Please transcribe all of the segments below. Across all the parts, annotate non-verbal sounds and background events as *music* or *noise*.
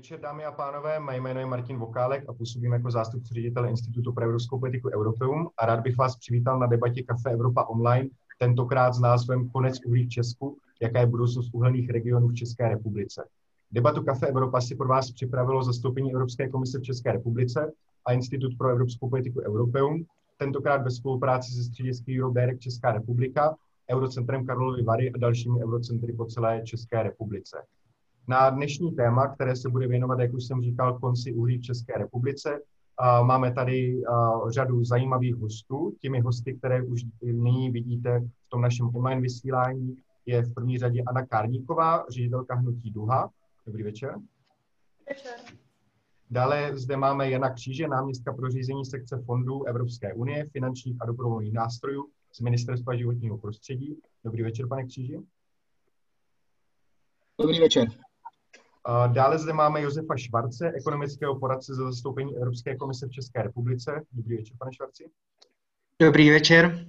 večer, dámy a pánové. Mé jméno je Martin Vokálek a působím jako zástupce ředitele Institutu pro evropskou politiku Europeum a rád bych vás přivítal na debatě Kafe Evropa online, tentokrát s názvem Konec uhlí v Česku, jaká je budoucnost uhelných regionů v České republice. Debatu Kafe Evropa si pro vás připravilo zastoupení Evropské komise v České republice a Institut pro evropskou politiku Europeum, tentokrát ve spolupráci se středisky Euroberg Česká republika, Eurocentrem Karlovy Vary a dalšími eurocentry po celé České republice. Na dnešní téma, které se bude věnovat, jak už jsem říkal, konci uhlí v České republice, máme tady řadu zajímavých hostů. Těmi hosty, které už nyní vidíte v tom našem online vysílání, je v první řadě Anna Kárníková, ředitelka Hnutí Duha. Dobrý večer. Večer. Dále zde máme Jana Kříže, náměstka pro řízení sekce fondů Evropské unie, finančních a dobrovolných nástrojů z Ministerstva životního prostředí. Dobrý večer, pane Kříži. Dobrý večer. Dále zde máme Josefa Švarce, ekonomického poradce za zastoupení Evropské komise v České republice. Dobrý večer, pane Švarci. Dobrý večer.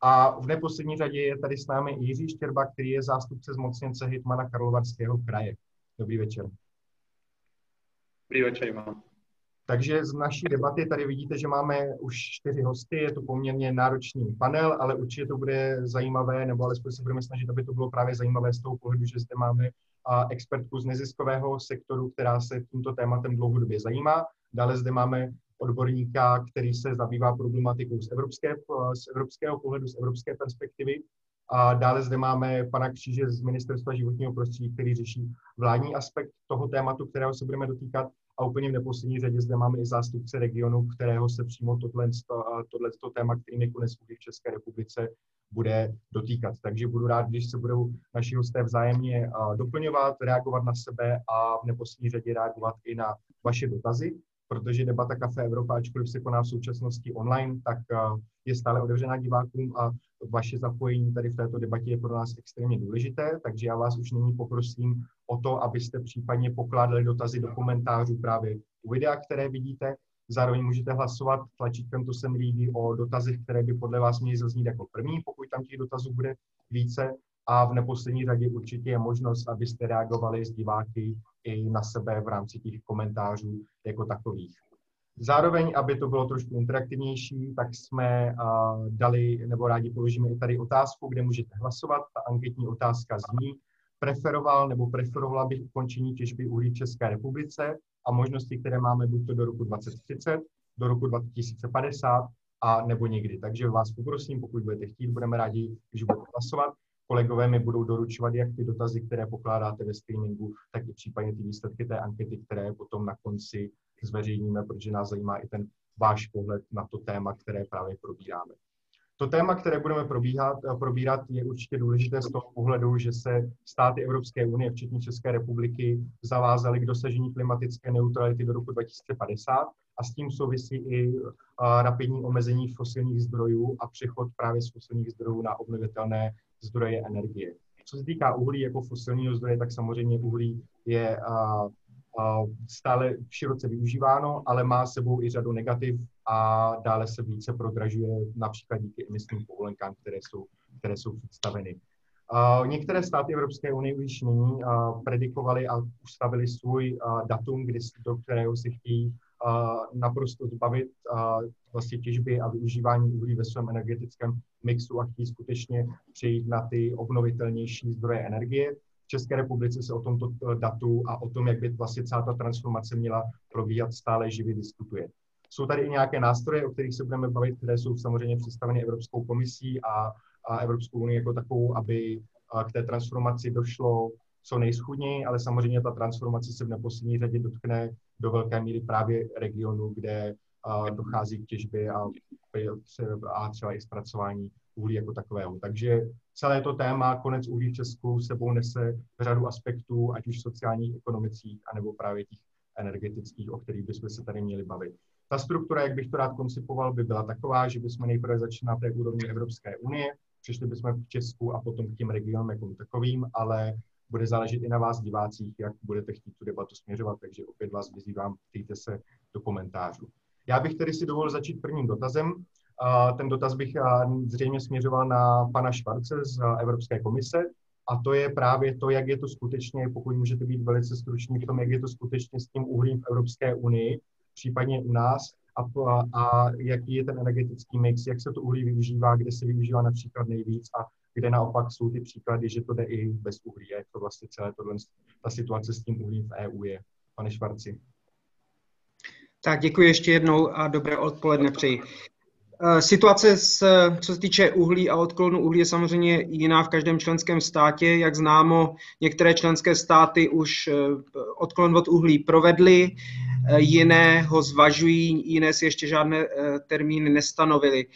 A v neposlední řadě je tady s námi Jiří Štěrba, který je zástupce zmocněnce hitmana Karlovarského kraje. Dobrý večer. Dobrý večer vám. Takže z naší debaty tady vidíte, že máme už čtyři hosty, je to poměrně náročný panel, ale určitě to bude zajímavé, nebo alespoň se budeme snažit, aby to bylo právě zajímavé z toho pohledu, že zde máme a expertku z neziskového sektoru, která se tímto tématem dlouhodobě zajímá. Dále zde máme odborníka, který se zabývá problematikou z, evropské, z evropského pohledu, z evropské perspektivy. A dále zde máme pana Kříže z Ministerstva životního prostředí, který řeší vládní aspekt toho tématu, kterého se budeme dotýkat. A úplně v neposlední řadě zde máme i zástupce regionu, kterého se přímo tohle, tohle téma, kterým je konec v České republice, bude dotýkat. Takže budu rád, když se budou naši hosté vzájemně doplňovat, reagovat na sebe a v neposlední řadě reagovat i na vaše dotazy, protože debata Kafe Evropa, ačkoliv se koná v současnosti online, tak je stále otevřená divákům a vaše zapojení tady v této debatě je pro nás extrémně důležité, takže já vás už nyní poprosím o to, abyste případně pokládali dotazy do komentářů právě u videa, které vidíte, Zároveň můžete hlasovat tlačítkem, to se mi líbí, o dotazech, které by podle vás měly zaznít jako první, pokud tam těch dotazů bude více. A v neposlední řadě určitě je možnost, abyste reagovali s diváky i na sebe v rámci těch komentářů jako takových. Zároveň, aby to bylo trošku interaktivnější, tak jsme dali, nebo rádi položíme i tady otázku, kde můžete hlasovat. Ta anketní otázka zní, preferoval nebo preferovala bych ukončení těžby uhlí v České republice a možnosti, které máme buď to do roku 2030, do roku 2050 a nebo někdy. Takže vás poprosím, pokud budete chtít, budeme rádi, když budete hlasovat. Kolegové mi budou doručovat jak ty dotazy, které pokládáte ve streamingu, tak i případně ty výsledky té ankety, které potom na konci zveřejníme, protože nás zajímá i ten váš pohled na to téma, které právě probíráme. To téma, které budeme probíhat, probírat, je určitě důležité z toho pohledu, že se státy Evropské unie, včetně České republiky, zavázaly k dosažení klimatické neutrality do roku 2050 a s tím souvisí i rapidní omezení fosilních zdrojů a přechod právě z fosilních zdrojů na obnovitelné zdroje energie. Co se týká uhlí jako fosilního zdroje, tak samozřejmě uhlí je stále široce využíváno, ale má sebou i řadu negativ a dále se více prodražuje například díky emisním povolenkám, které jsou, které jsou představeny. Uh, některé státy Evropské unie už nyní uh, predikovali a ustavili svůj uh, datum, kdy, do kterého se chtějí naprosto zbavit vlastně těžby a využívání uhlí ve svém energetickém mixu a chtějí skutečně přejít na ty obnovitelnější zdroje energie. V České republice se o tomto datu a o tom, jak by vlastně celá ta transformace měla probíhat, stále živě diskutuje. Jsou tady i nějaké nástroje, o kterých se budeme bavit, které jsou samozřejmě představeny Evropskou komisí a, a Evropskou unii jako takovou, aby k té transformaci došlo co nejschudněji, ale samozřejmě ta transformace se v neposlední řadě dotkne do velké míry právě regionu, kde dochází k těžbě a, a třeba i zpracování uhlí jako takového. Takže celé to téma konec uhlí v Česku sebou nese řadu aspektů, ať už sociálních, ekonomických, anebo právě těch energetických, o kterých bychom se tady měli bavit. Ta struktura, jak bych to rád koncipoval, by byla taková, že bychom nejprve začali na té úrovni Evropské unie, přišli bychom v Česku a potom k těm regionům jako takovým, ale bude záležet i na vás divácích, jak budete chtít tu debatu směřovat, takže opět vás vyzývám, ptejte se do komentářů. Já bych tedy si dovolil začít prvním dotazem. Ten dotaz bych zřejmě směřoval na pana Švarce z Evropské komise. a to je právě to, jak je to skutečně, pokud můžete být velice stručný v tom, jak je to skutečně s tím uhlím v Evropské unii, případně u nás, a, a jaký je ten energetický mix, jak se to uhlí využívá, kde se využívá například nejvíc a kde naopak jsou ty příklady, že to jde i bez uhlí, jak to vlastně celé tohle, ta situace s tím uhlím v EU je. Pane Švarci. Tak děkuji ještě jednou a dobré odpoledne přeji. Eh, situace, s, co se týče uhlí a odklonu uhlí, je samozřejmě jiná v každém členském státě. Jak známo, některé členské státy už eh, odklon od uhlí provedly, eh, jiné ho zvažují, jiné si ještě žádné termíny nestanovily.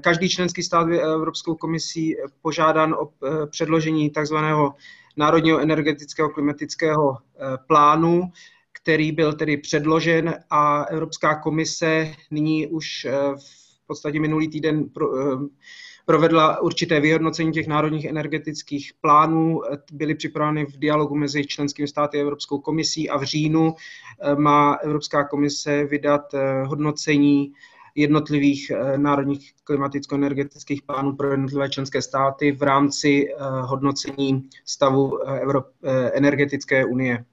Každý členský stát je Evropskou komisí požádán o předložení takzvaného Národního energetického klimatického plánu, který byl tedy předložen a Evropská komise nyní už v podstatě minulý týden pro, eh, provedla určité vyhodnocení těch národních energetických plánů, byly připraveny v dialogu mezi členskými státy a Evropskou komisí a v říjnu eh, má Evropská komise vydat eh, hodnocení jednotlivých národních klimaticko-energetických plánů pro jednotlivé členské státy v rámci hodnocení stavu Evrop- energetické unie.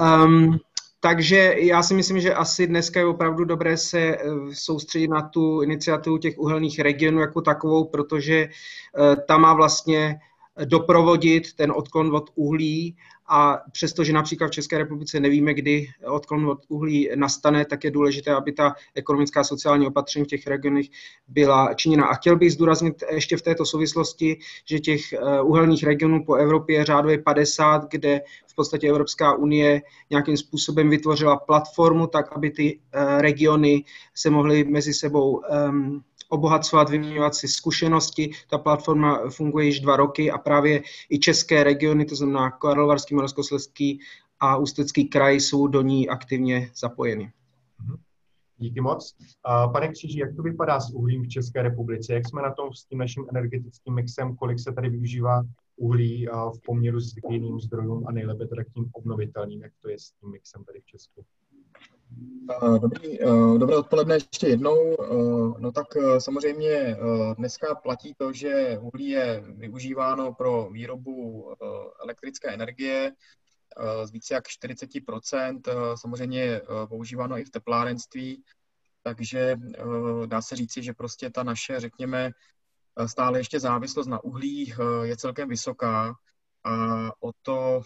Um, takže já si myslím, že asi dneska je opravdu dobré se eh, soustředit na tu iniciativu těch uhelných regionů jako takovou, protože eh, ta má vlastně doprovodit ten odklon od uhlí a přestože například v České republice nevíme, kdy odklon od uhlí nastane, tak je důležité, aby ta ekonomická a sociální opatření v těch regionech byla činěna. A chtěl bych zdůraznit ještě v této souvislosti, že těch eh, uhelných regionů po Evropě je řádově 50, kde v podstatě Evropská unie nějakým způsobem vytvořila platformu, tak aby ty eh, regiony se mohly mezi sebou um, obohacovat, vyměňovat si zkušenosti. Ta platforma funguje již dva roky a právě i české regiony, to znamená Karlovarský, Moravskoslezský a Ústecký kraj jsou do ní aktivně zapojeny. Mhm. Díky moc. Pane Kříži, jak to vypadá s uhlím v České republice? Jak jsme na tom s tím naším energetickým mixem? Kolik se tady využívá uhlí v poměru s jiným zdrojům a nejlépe teda k tím obnovitelným? Jak to je s tím mixem tady v Česku? Dobrý, eh, dobré odpoledne ještě jednou. Eh, no tak eh, samozřejmě dneska platí to, že uhlí je využíváno pro výrobu elektrické energie z více jak 40%, samozřejmě používáno i v teplárenství, takže dá se říci, že prostě ta naše, řekněme, stále ještě závislost na uhlí je celkem vysoká a o to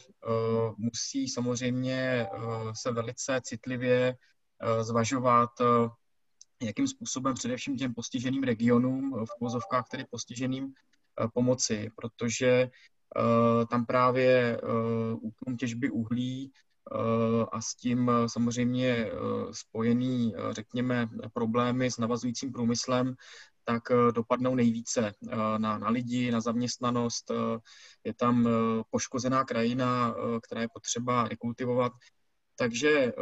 musí samozřejmě se velice citlivě zvažovat, jakým způsobem především těm postiženým regionům, v pozovkách tedy postiženým, pomoci, protože tam právě útlum těžby uhlí a s tím samozřejmě spojený, řekněme, problémy s navazujícím průmyslem tak eh, dopadnou nejvíce eh, na, na lidi, na zaměstnanost. Eh, je tam poškozená krajina, která je potřeba rekultivovat. Takže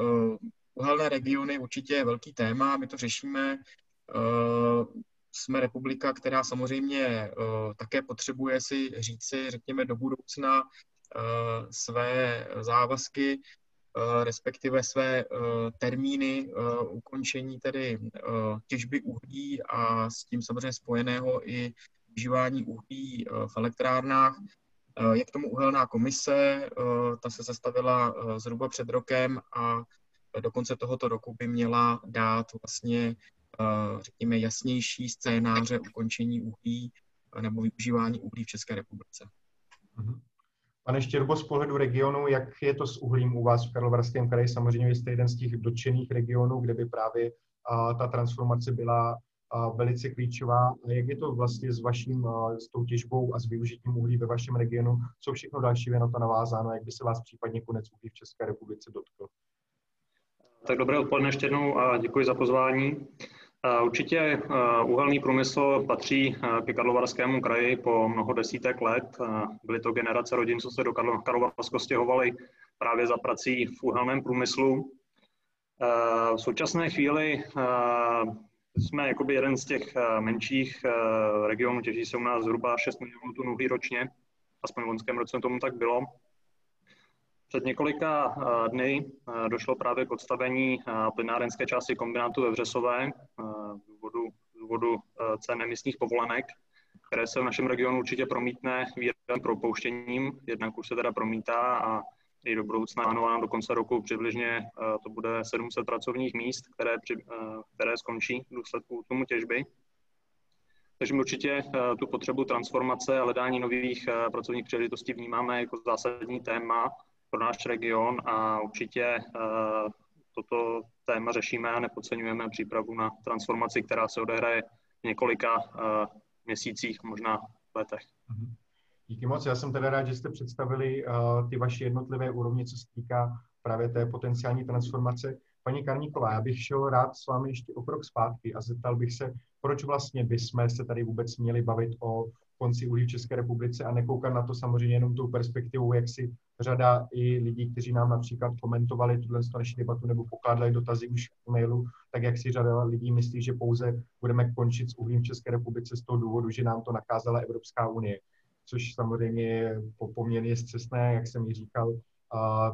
uhelné regiony určitě je velký téma, my to řešíme. Jsme republika, která samozřejmě také potřebuje si říci, řekněme, do budoucna své závazky respektive své eh, termíny eh, ukončení tedy těžby uhlí a s tím samozřejmě spojeného i využívání uhlí v elektrárnách. Je k tomu uhelná komise, ta se zastavila zhruba před rokem a do konce tohoto roku by měla dát vlastně, řekněme, jasnější scénáře ukončení uhlí nebo využívání uhlí v České republice. Mm-hmm. Pane Štěrbo, z pohledu regionu, jak je to s uhlím u vás v Karlovarském kraji? Samozřejmě jste jeden z těch dotčených regionů, kde by právě a, ta transformace byla a, velice klíčová. A jak je to vlastně s vaším, a, s tou těžbou a s využitím uhlí ve vašem regionu? Co všechno další je na to navázáno? Jak by se vás případně konec uhlí v České republice dotkl? Tak dobré odpoledne ještě jednou a děkuji za pozvání. Určitě uhelný průmysl patří ke Karlovarskému kraji po mnoho desítek let. Byly to generace rodin, co se do Karlovarsko stěhovali právě za prací v uhelném průmyslu. V současné chvíli jsme jakoby jeden z těch menších regionů, těží se u nás zhruba 6 milionů tun uhlí ročně, aspoň v loňském roce tomu tak bylo. Před několika eh, dny eh, došlo právě k odstavení eh, plynárenské části kombinátu ve Vřesové z důvodu, důvodu cen emisních povolenek. které se v našem regionu určitě promítne výrazným propouštěním. Jednak už se teda promítá a i do budoucna plánováno do konce roku přibližně to bude 700 pracovních míst, které, při, které skončí v důsledku tomu těžby. Takže my určitě tu potřebu transformace a hledání nových pracovních příležitostí vnímáme jako zásadní téma pro náš region a určitě toto téma řešíme a nepodceňujeme přípravu na transformaci, která se odehraje v několika měsících, možná letech. Mhm. Díky moc. Já jsem teda rád, že jste představili uh, ty vaše jednotlivé úrovně, co se týká právě té potenciální transformace. Paní Karníková, já bych šel rád s vámi ještě o krok zpátky a zeptal bych se, proč vlastně bychom se tady vůbec měli bavit o konci uhlí v České republice a nekoukat na to samozřejmě jenom tou perspektivou, jak si řada i lidí, kteří nám například komentovali tuhle naši debatu nebo pokládali dotazy už v mailu, tak jak si řada lidí myslí, že pouze budeme končit s uhlím v České republice z toho důvodu, že nám to nakázala Evropská unie což samozřejmě je poměrně zcestné, jak jsem ji říkal.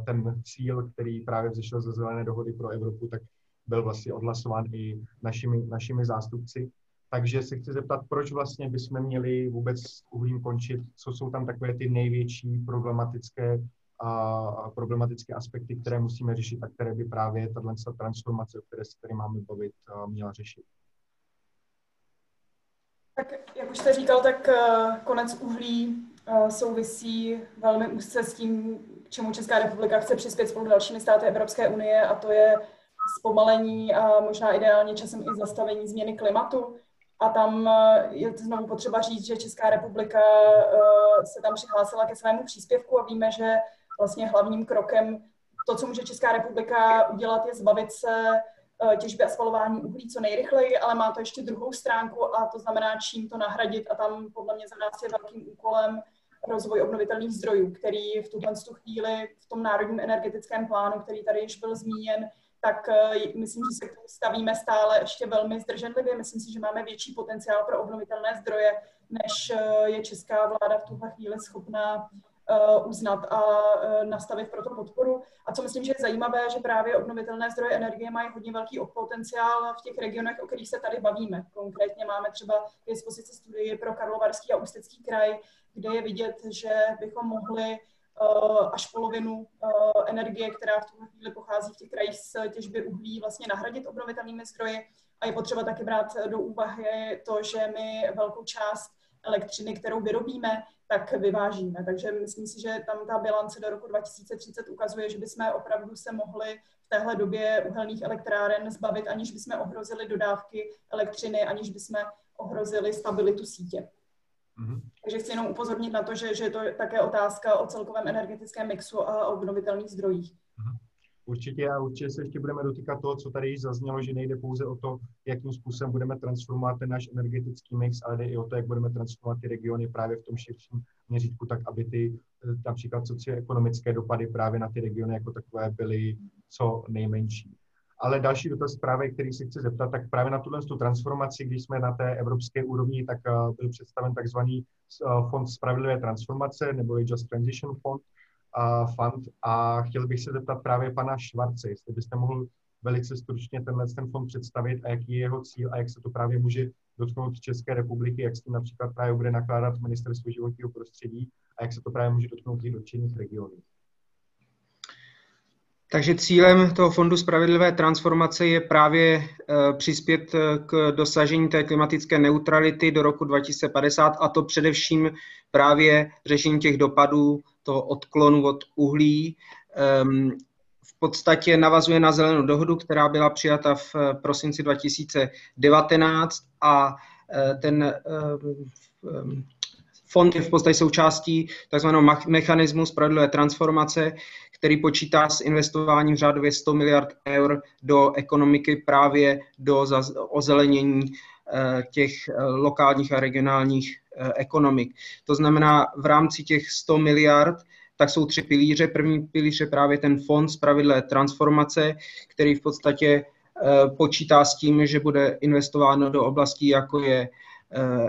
Ten cíl, který právě vzešel ze zelené dohody pro Evropu, tak byl vlastně odhlasován i našimi, našimi zástupci. Takže se chci zeptat, proč vlastně bychom měli vůbec uhlím končit, co jsou tam takové ty největší problematické, a problematické aspekty, které musíme řešit a které by právě tato transformace, o které se tady máme bavit, měla řešit. Tak jak už jste říkal, tak eh, konec uhlí eh, souvisí velmi úzce s tím, k čemu Česká republika chce přispět spolu dalšími státy Evropské unie a to je zpomalení a možná ideálně časem i zastavení změny klimatu. A tam eh, je znovu potřeba říct, že Česká republika se tam přihlásila ke svému příspěvku a víme, že vlastně hlavním krokem to, co může Česká republika udělat, je zbavit se Eh, těžby a spalování uhlí co nejrychleji, ale má to ještě druhou stránku a to znamená, čím to nahradit a tam podle mě za nás je velkým úkolem rozvoj obnovitelných zdrojů, který v tuhle chvíli v tom národním energetickém plánu, který tady již byl zmíněn, tak uh, myslím, že se k tomu stavíme stále ještě velmi zdrženlivě. Myslím si, že máme větší potenciál pro obnovitelné zdroje, než uh, je česká vláda v tuhle chvíli schopná uznat a uh, nastavit pro to podporu. A co myslím, že je zajímavé, že právě obnovitelné zdroje energie mají hodně velký potenciál v těch regionech, o kterých se tady bavíme. Konkrétně máme třeba k dispozici studii pro Karlovarský a Ústecký kraj, kde je vidět, že bychom mohli uh, až polovinu energie, která v tuhle chvíli pochází v těch krajích z těžby uhlí, vlastně nahradit obnovitelnými zdroji. A je potřeba taky brát do úvahy to, že my velkou část elektřiny, kterou vyrobíme, tak vyvážíme. Takže myslím si, že tam ta bilance do roku 2030 ukazuje, že bychom opravdu se mohli v téhle době uhelných elektráren zbavit, aniž bychom ohrozili dodávky elektřiny, aniž bychom ohrozili stabilitu sítě. Mm-hmm. Takže chci jenom upozornit na to, že, že je to také otázka o celkovém energetickém mixu a obnovitelných zdrojích. Určitě a určitě se ještě budeme dotýkat toho, co tady již zaznělo, že nejde pouze o to, jakým způsobem budeme transformovat ten náš energetický mix, ale jde i o to, jak budeme transformovat ty regiony právě v tom širším měřítku, tak aby ty eh, například socioekonomické dopady právě na ty regiony jako takové byly co nejmenší. Ale další dotaz právě, který si chci zeptat, tak právě na tuhle transformaci, když jsme na té evropské úrovni, tak eh, byl představen takzvaný eh, fond spravedlivé transformace, nebo Just Transition Fond, fund a chtěl bych se zeptat právě pana Švarce, jestli byste mohl velice stručně tenhle ten fond představit a jaký je jeho cíl a jak se to právě může dotknout České republiky, jak s tím například právě bude nakládat ministerstvo životního prostředí a jak se to právě může dotknout i dotčených regionů. Takže cílem toho Fondu spravedlivé transformace je právě uh, přispět k dosažení té klimatické neutrality do roku 2050 a to především právě řešení těch dopadů toho odklonu od uhlí. Um, v podstatě navazuje na zelenou dohodu, která byla přijata v eh, prosinci 2019 a ten um, fond je v podstatě součástí tzv. mechanismu spravedlivé transformace, který počítá s investováním řádově 100 miliard eur do ekonomiky právě do ozelenění těch lokálních a regionálních Eh, ekonomik. To znamená, v rámci těch 100 miliard tak jsou tři pilíře. První pilíř je právě ten fond spravedlé transformace, který v podstatě eh, počítá s tím, že bude investováno do oblastí, jako je eh,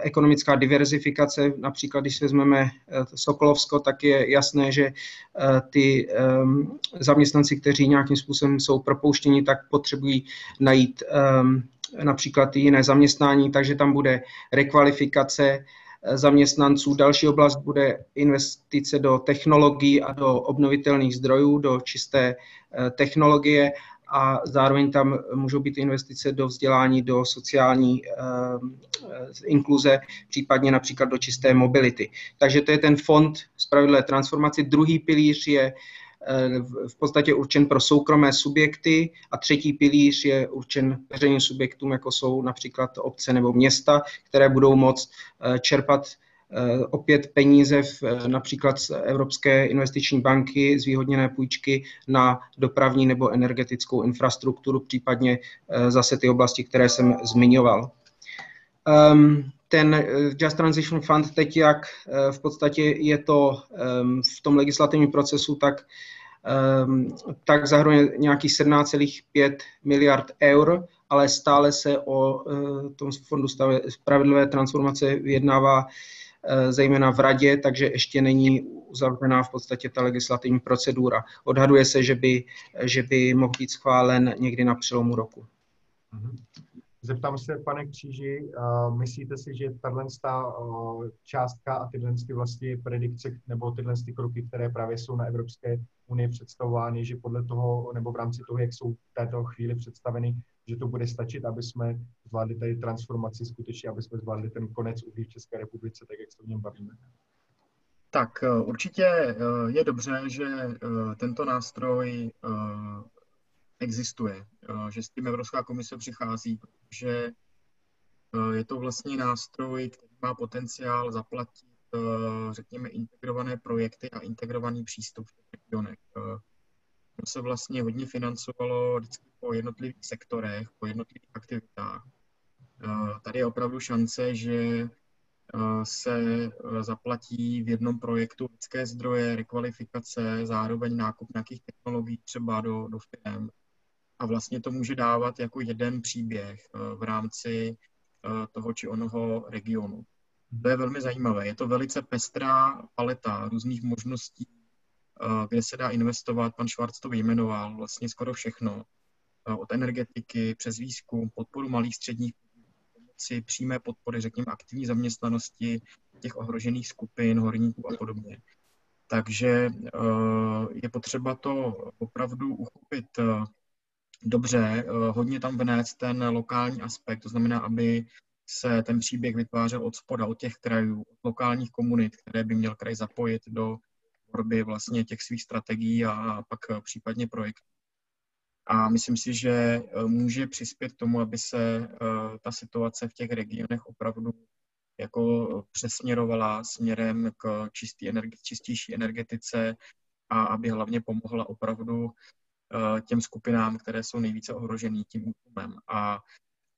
ekonomická diverzifikace. Například, když vezmeme Sokolovsko, tak je jasné, že ty ehm, zaměstnanci, kteří nějakým způsobem jsou propouštěni, tak potřebují najít ehm, například i jiné zaměstnání, takže tam bude rekvalifikace zaměstnanců. Další oblast bude investice do technologií a do obnovitelných zdrojů, do čisté technologie a zároveň tam můžou být investice do vzdělání, do sociální uh, inkluze, případně například do čisté mobility. Takže to je ten fond spravedlivé transformace. Druhý pilíř je uh, v podstatě určen pro soukromé subjekty a třetí pilíř je určen veřejným subjektům, jako jsou například obce nebo města, které budou moct uh, čerpat Eh, opět peníze v, eh, například z Evropské investiční banky, zvýhodněné půjčky na dopravní nebo energetickou infrastrukturu, případně eh, zase ty oblasti, které jsem zmiňoval. Ehm, ten Just Transition Fund teď, jak v podstatě je to ehm, v tom legislativním procesu, tak ehm, tak zahrnuje nějakých 17,5 miliard eur, ale stále se o tom fondu spravedlivé transformace vyjednává Eh, zejména v radě, takže ještě není uzavřená v podstatě ta legislativní procedura. Odhaduje se, že by, že by mohl být schválen někdy na přelomu roku. Mhm. Zeptám se, pane Kříži, myslíte si, že tahle částka a tyhle vlastně predikce nebo tyhle kroky, které právě jsou na Evropské unii představovány, že podle toho, nebo v rámci toho, jak jsou v této chvíli představeny, že to bude stačit, aby jsme zvládli tady transformaci skutečně, aby jsme zvládli ten konec uhlí v České republice, tak jak se o něm bavíme? Tak eh, určitě eh, je dobře, že eh, tento nástroj existuje, že s tím Evropská komise přichází, protože je to vlastně nástroj, který má potenciál zaplatit, řekněme, integrované projekty a integrovaný přístup v regionech. To se vlastně hodně financovalo vždycky po jednotlivých sektorech, po jednotlivých aktivitách. Tady je opravdu šance, že se zaplatí v jednom projektu lidské zdroje, rekvalifikace, zároveň nákup nějakých technologií třeba do, do firm. A vlastně to může dávat jako jeden příběh v rámci toho či onoho regionu. To je velmi zajímavé. Je to velice pestrá paleta různých možností, kde se dá investovat. Pan Švarc to vyjmenoval, vlastně skoro všechno. Od energetiky přes výzkum, podporu malých středních pomoci, přímé podpory, řekněme, aktivní zaměstnanosti těch ohrožených skupin, horníků a podobně. Takže je potřeba to opravdu uchopit dobře, hodně tam vnést ten lokální aspekt, to znamená, aby se ten příběh vytvářel od spoda, od těch krajů, od lokálních komunit, které by měl kraj zapojit do tvorby vlastně těch svých strategií a pak případně projektů. A myslím si, že eh, může přispět k tomu, aby se eh, ta situace v těch regionech opravdu jako přesměrovala směrem k čistý energi- čistější energetice a aby hlavně pomohla opravdu eh, těm skupinám, které jsou nejvíce ohrožený tím útlumem. A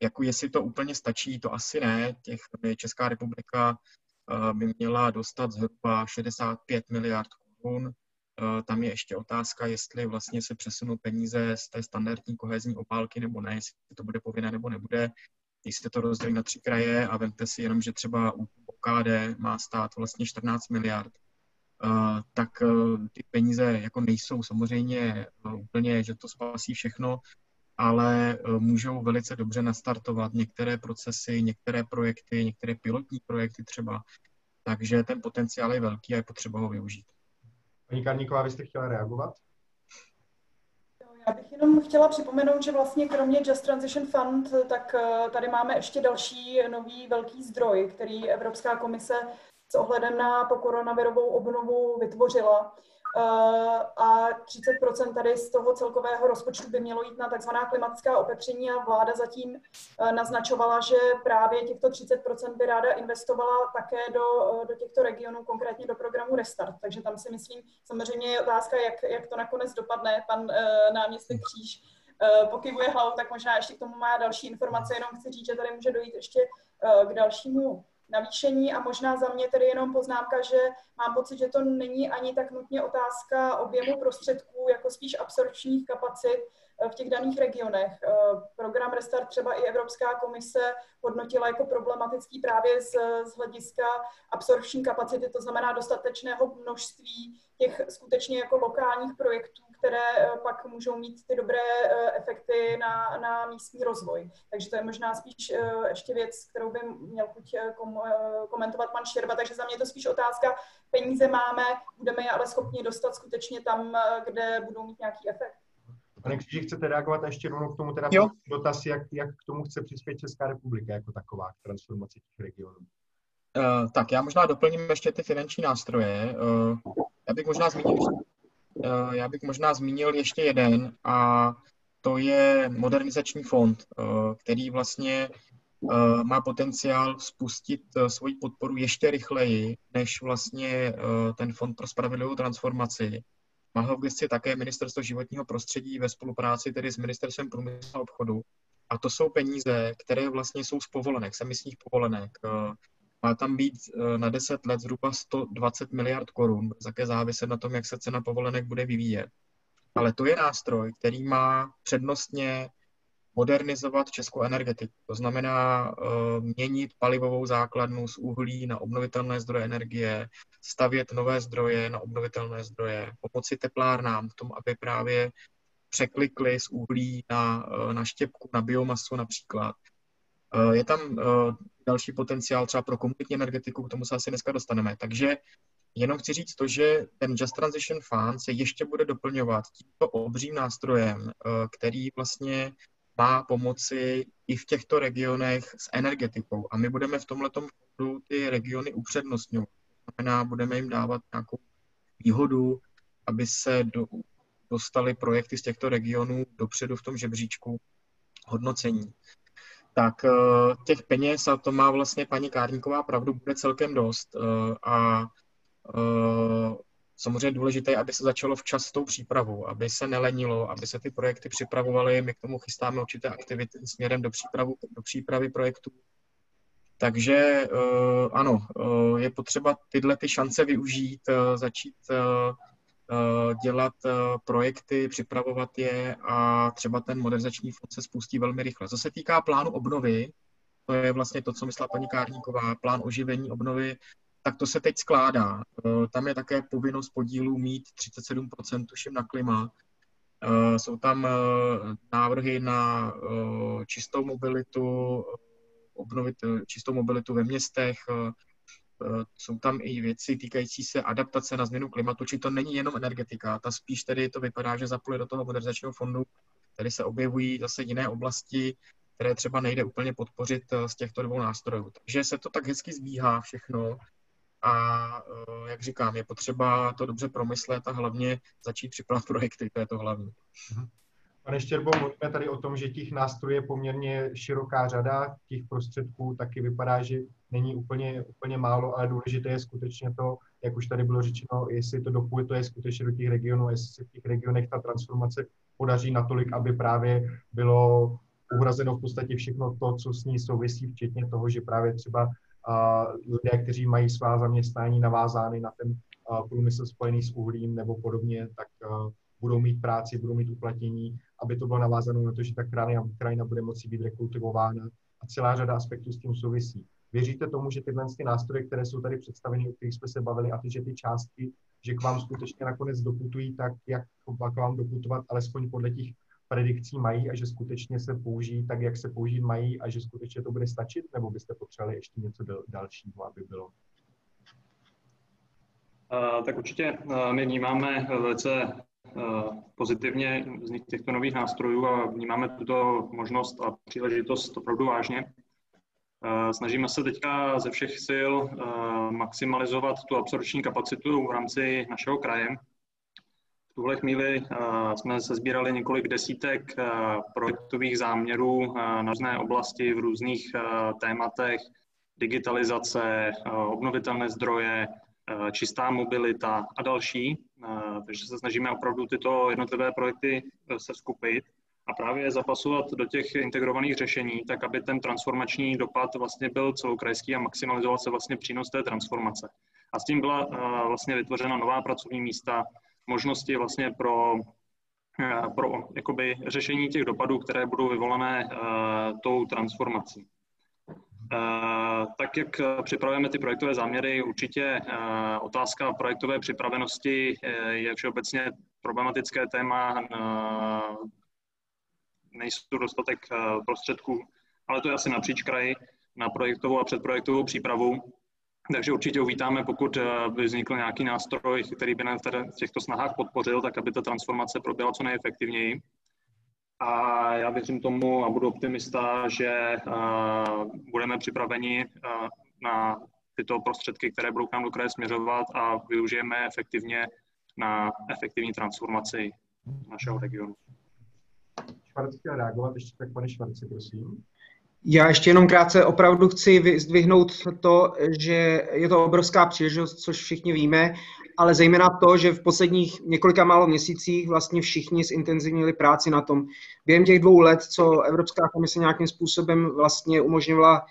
jako jestli to úplně stačí, to asi ne. Těch, Česká republika by měla dostat zhruba 65 miliard korun. Tam je ještě otázka, jestli vlastně se přesunou peníze z té standardní kohezní obálky nebo ne, jestli to bude povinné nebo nebude. Když jste to rozdělili na tři kraje a vemte si jenom, že třeba u OKD má stát vlastně 14 miliard, tak ty peníze jako nejsou samozřejmě úplně, že to spasí všechno, ale eh, můžou velice dobře nastartovat některé procesy, některé projekty, některé pilotní projekty třeba. Takže ten potenciál je velký a je potřeba ho využít. Paní Karníková, vy jste chtěla reagovat? Já bych jenom chtěla připomenout, že vlastně kromě Just Transition Fund, tak eh, tady máme ještě další nový velký zdroj, který Evropská komise s ohledem na pokoronavirovou obnovu vytvořila. Eh, a 30% tady z toho celkového rozpočtu by mělo jít na takzvaná klimatická opatření a vláda zatím eh, naznačovala, že právě těchto 30% by ráda investovala také do, eh, do těchto regionů, konkrétně do programu Restart. Takže tam si myslím, samozřejmě je otázka, jak, jak to nakonec dopadne. Pan náměstek Kříž pokyvuje hlavou, tak možná ještě k tomu má další informace, jenom chci říct, že tady může dojít ještě k dalšímu navýšení a možná za mě tedy jenom poznámka, že mám pocit, že to není ani tak nutně otázka objemu prostředků, jako spíš absorpčních kapacit eh, v těch daných regionech. Eh, program Restart třeba i Evropská komise hodnotila jako problematický právě z, z hlediska absorpční kapacity, to znamená dostatečného množství těch skutečně jako lokálních projektů, které pak můžou mít ty dobré efekty na, na místní rozvoj. Takže to je možná spíš ještě věc, kterou by měl chuť komentovat pan Šerba. Takže za mě je to spíš otázka, peníze máme, budeme je ale schopni dostat skutečně tam, kde budou mít nějaký efekt. Pane Kříži, chcete reagovat ještě jednou k tomu teda jo. dotaz, jak, jak k tomu chce přispět Česká republika jako taková k transformaci těch regionů? Uh, tak já možná doplním ještě ty finanční nástroje. Uh, já bych možná zmínil, já bych možná zmínil ještě jeden a to je modernizační fond, uh, který vlastně uh, má potenciál spustit svoji podporu ještě rychleji, než vlastně ten fond pro spravedlivou transformaci. Má ho v také Ministerstvo životního prostředí ve spolupráci tedy s Ministerstvem průmyslu a obchodu. A to jsou peníze, které vlastně jsou z povolenek, z emisních povolenek. Má tam být na 10 let zhruba 120 miliard korun, také záviset na tom, jak se cena povolenek bude vyvíjet. Ale to je nástroj, který má přednostně modernizovat českou energetiku. To znamená uh, měnit palivovou základnu z uhlí na obnovitelné zdroje energie, stavět nové zdroje na obnovitelné zdroje, pomoci teplárnám v tom, aby právě překlikli z uhlí na, uh, na štěpku, na biomasu například. Uh, je tam uh, další potenciál třeba pro komunitní energetiku, k tomu se asi dneska dostaneme. Takže jenom chci říct to, že ten Just Transition Fund se ještě bude doplňovat tímto obřím nástrojem, který vlastně má pomoci i v těchto regionech s energetikou. A my budeme v tomhle fondu ty regiony upřednostňovat. Znamená, budeme jim dávat nějakou výhodu, aby se do, dostali projekty z těchto regionů dopředu v tom žebříčku hodnocení. Tak eh, těch peněz, a to má vlastně paní Kárníková pravdu, bude celkem dost. Eh, a eh, samozřejmě důležité, aby se začalo včas s tou přípravou, aby se nelenilo, aby se ty projekty připravovaly. My k tomu chystáme určité aktivity směrem do, přípravu, do přípravy projektů. Takže ano, je potřeba tyhle ty šance využít, začít dělat projekty, připravovat je a třeba ten modernizační fond se spustí velmi rychle. Co se týká plánu obnovy, to je vlastně to, co myslela paní Kárníková, plán oživení obnovy tak to se teď skládá. Eh, tam je také povinnost podílů mít 37% tuším na klima. Eh, jsou tam eh, návrhy na čistou mobilitu, obnovit čistou mobilitu ve městech, jsou tam i věci týkající se adaptace na změnu klimatu, či to není jenom energetika, ta spíš tedy to vypadá, že zapojuje do toho modernizačního fondu, tady se objevují zase jiné oblasti, které třeba nejde úplně podpořit z těchto dvou nástrojů. Takže se to tak hezky zbíhá všechno a eh, jak říkám, je potřeba to dobře promyslet a hlavně začít připravovat *laughs* projekty, to je to hlavní. Pane Štěrbo, mluvíme tady o tom, že těch nástrojů je poměrně široká řada, těch prostředků taky vypadá, že není úplně, úplně málo, ale důležité je skutečně to, jak už tady bylo řečeno, jestli to dopuje skutečně do těch regionů, jestli se v těch regionech ta transformace podaří natolik, aby právě bylo uhrazeno v podstatě všechno to, co s ní souvisí, včetně toho, že právě třeba lidé, kteří mají svá zaměstnání navázány na ten průmysl spojený s uhlím nebo podobně, tak budou mít práci, budou mít uplatnění, aby to bylo navázáno na to, že ta krajina, krajina bude moci být rekultivována a celá řada aspektů s tím souvisí. Věříte tomu, že tyhle ty nástroje, které jsou tady představeny, o kterých jsme se bavili, a ty, že ty částky, že k vám skutečně nakonec doputují, tak jak k vám doputovat, alespoň podle těch predikcí mají a že skutečně se použijí tak, jak se použít mají a že skutečně to bude stačit, nebo byste potřebovali ještě něco dalšího, aby bylo? Uh, tak určitě uh, my vnímáme velice pozitivně vznik těchto nových nástrojů a vnímáme tuto možnost a příležitost opravdu vážně. Snažíme se teďka ze všech sil maximalizovat tu absorpční kapacitu v rámci našeho kraje tuhle chvíli jsme se sbírali několik desítek projektových záměrů na různé oblasti v různých tématech, digitalizace, obnovitelné zdroje, čistá mobilita a další. Takže se snažíme opravdu tyto jednotlivé projekty se skupit a právě zapasovat do těch integrovaných řešení, tak aby ten transformační dopad vlastně byl celokrajský a maximalizoval se vlastně přínos té transformace. A s tím byla vlastně vytvořena nová pracovní místa, možnosti vlastně pro, eh, pro jakoby řešení těch dopadů, které budou vyvolané tou transformací. Uh, tak jak připravujeme ty projektové záměry, určitě uh, otázka projektové připravenosti je všeobecně problematické téma, nejsou dostatek prostředků, ale to je asi napříč kraji na projektovou a předprojektovou přípravu. Takže určitě uvítáme, pokud by vznikl nějaký nástroj, který by nás v těchto snahách podpořil, tak aby ta transformace proběhla co nejefektivněji. A já věřím tomu a budu optimista, že budeme připraveni na tyto prostředky, které budou k nám do kraje směřovat a využijeme efektivně na efektivní transformaci našeho regionu. Švarc reagovat, ještě tak pane Švarci, prosím. Já ještě jenom krátce opravdu chci vyzdvihnout to, že je to obrovská příležitost, což všichni víme, ale zejména to, že v posledních několika málo měsících vlastně všichni zintenzivnili práci na tom. Během těch dvou let, co Evropská komise nějakým způsobem vlastně umožňovala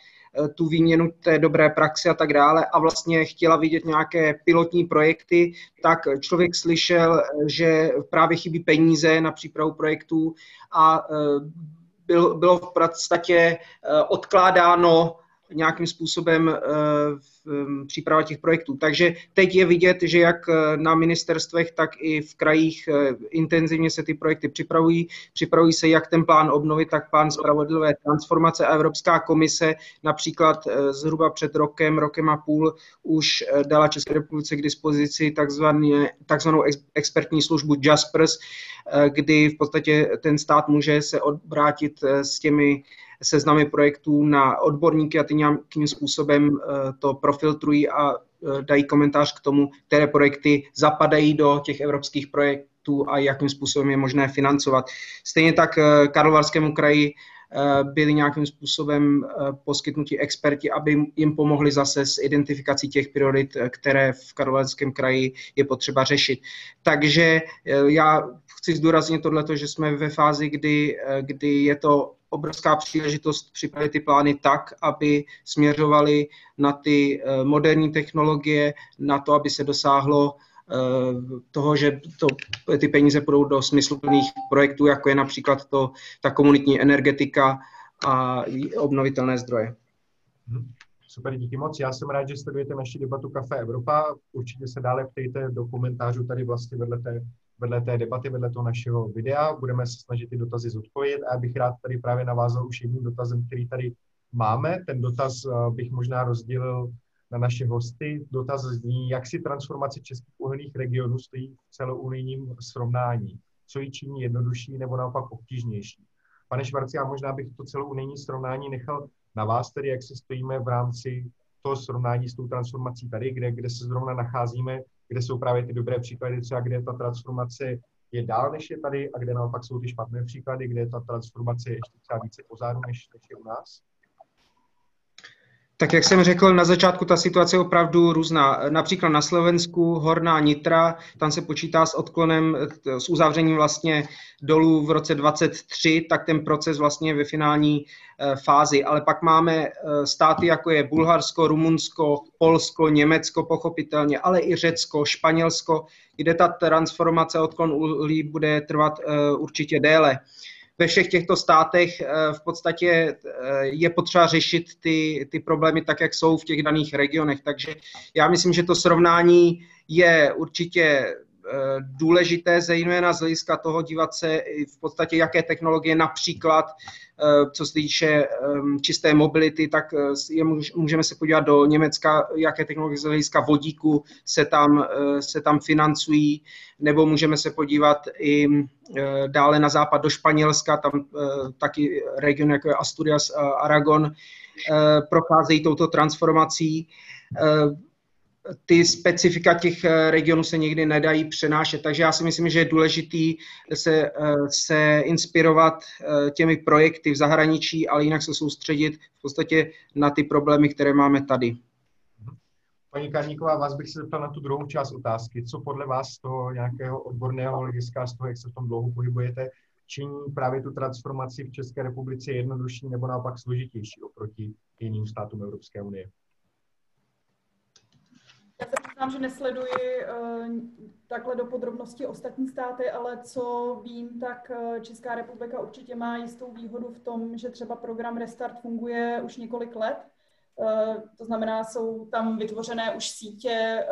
eh, tu výměnu té dobré praxe a tak dále a vlastně chtěla vidět nějaké pilotní projekty, tak člověk slyšel, že právě chybí peníze na přípravu projektů a bylo v podstatě eh, odkládáno nějakým způsobem Um, příprava těch projektů. Takže teď je vidět, že jak eh, na ministerstvech, tak i v krajích eh, intenzivně se ty projekty připravují. Připravují se jak ten plán obnovy, tak plán spravedlivé transformace a Evropská komise například eh, zhruba před rokem, rokem a půl už dala České republice k dispozici takzvanou expertní službu Jaspers, kdy v podstatě ten stát může se obrátit s těmi seznamy projektů na odborníky a ty nějakým způsobem eh, to profiltrují a eh, dají komentář k tomu, které projekty zapadají do těch evropských projektů a jakým způsobem je možné financovat. Stejně tak eh, Karlovarskému kraji byli nějakým způsobem poskytnutí experti, aby jim pomohli zase s identifikací těch priorit, které v Karlovarském kraji je potřeba řešit. Takže já chci zdůraznit tohleto, že jsme ve fázi, kdy, kdy je to obrovská příležitost připravit ty plány tak, aby směřovaly na ty eh, moderní technologie, na to, aby se dosáhlo eh, toho, že to, ty peníze půjdou do smysluplných projektů, jako je například to, ta komunitní energetika a obnovitelné zdroje. Mhm. Super, díky moc. Já jsem rád, že sledujete naši debatu Kafe Evropa. Určitě se dále ptejte do komentářů tady vlastně vedle té vedle té debaty, vedle toho našeho videa. Budeme se snažit ty dotazy zodpovědět a já bych rád tady právě navázal už jedním dotazem, který tady máme. Ten dotaz eh, bych možná rozdělil na naše hosty. Dotaz zní, jak si transformace českých uhelných regionů stojí v celounijním srovnání. Co ji činí jednodušší nebo naopak obtížnější? Pane Švarci, já možná bych to celounijní srovnání nechal na vás, tedy jak se stojíme v rámci toho srovnání s tou transformací tady, kde, kde se zrovna nacházíme kde jsou právě ty dobré příklady, třeba kde ta transformace je dál, než je tady, a kde naopak jsou ty špatné příklady, kde ta transformace je ještě třeba více pozadu, než, než je u nás? Tak jak jsem řekl, na začátku ta situace je opravdu různá. Například na Slovensku Horná Nitra, tam se počítá s odklonem, s uzavřením vlastně dolů v roce 23, tak ten proces vlastně je ve finální eh, fázi. Ale pak máme eh, státy, jako je Bulharsko, Rumunsko, Polsko, Německo pochopitelně, ale i Řecko, Španělsko, kde ta transformace odklon uhlí bude trvat eh, určitě déle ve všech těchto státech eh, v podstatě eh, je potřeba řešit ty, ty problémy tak, jak jsou v těch daných regionech. Takže já myslím, že to srovnání je určitě důležité, zejména z hlediska toho dívat se v podstatě, jaké technologie například, eh, co se týče ehm, čisté mobility, tak eh, je, můžeme se podívat do Německa, jaké technologie z hlediska vodíku se tam, se tam financují, nebo můžeme se podívat i dále na západ do Španělska, tam taky region jako je Asturias a Aragon procházejí touto transformací ty specifika těch eh, regionů se někdy nedají přenášet. Takže já si myslím, že je důležitý se, eh, se inspirovat eh, těmi projekty v zahraničí, ale jinak se soustředit v podstatě na ty problémy, které máme tady. Paní Karníková, vás bych se zeptal na tu druhou část otázky. Co podle vás z toho nějakého odborného hlediska, z toho, jak se v tom dlouho pohybujete, činí právě tu transformaci v České republice jednodušší nebo naopak složitější oproti jiným státům Evropské unie? Já se přiznám, že nesleduji uh, takhle do podrobností ostatní státy, ale co vím, tak uh, Česká republika určitě má jistou výhodu v tom, že třeba program Restart funguje už několik let. Uh, to znamená, jsou tam vytvořené už sítě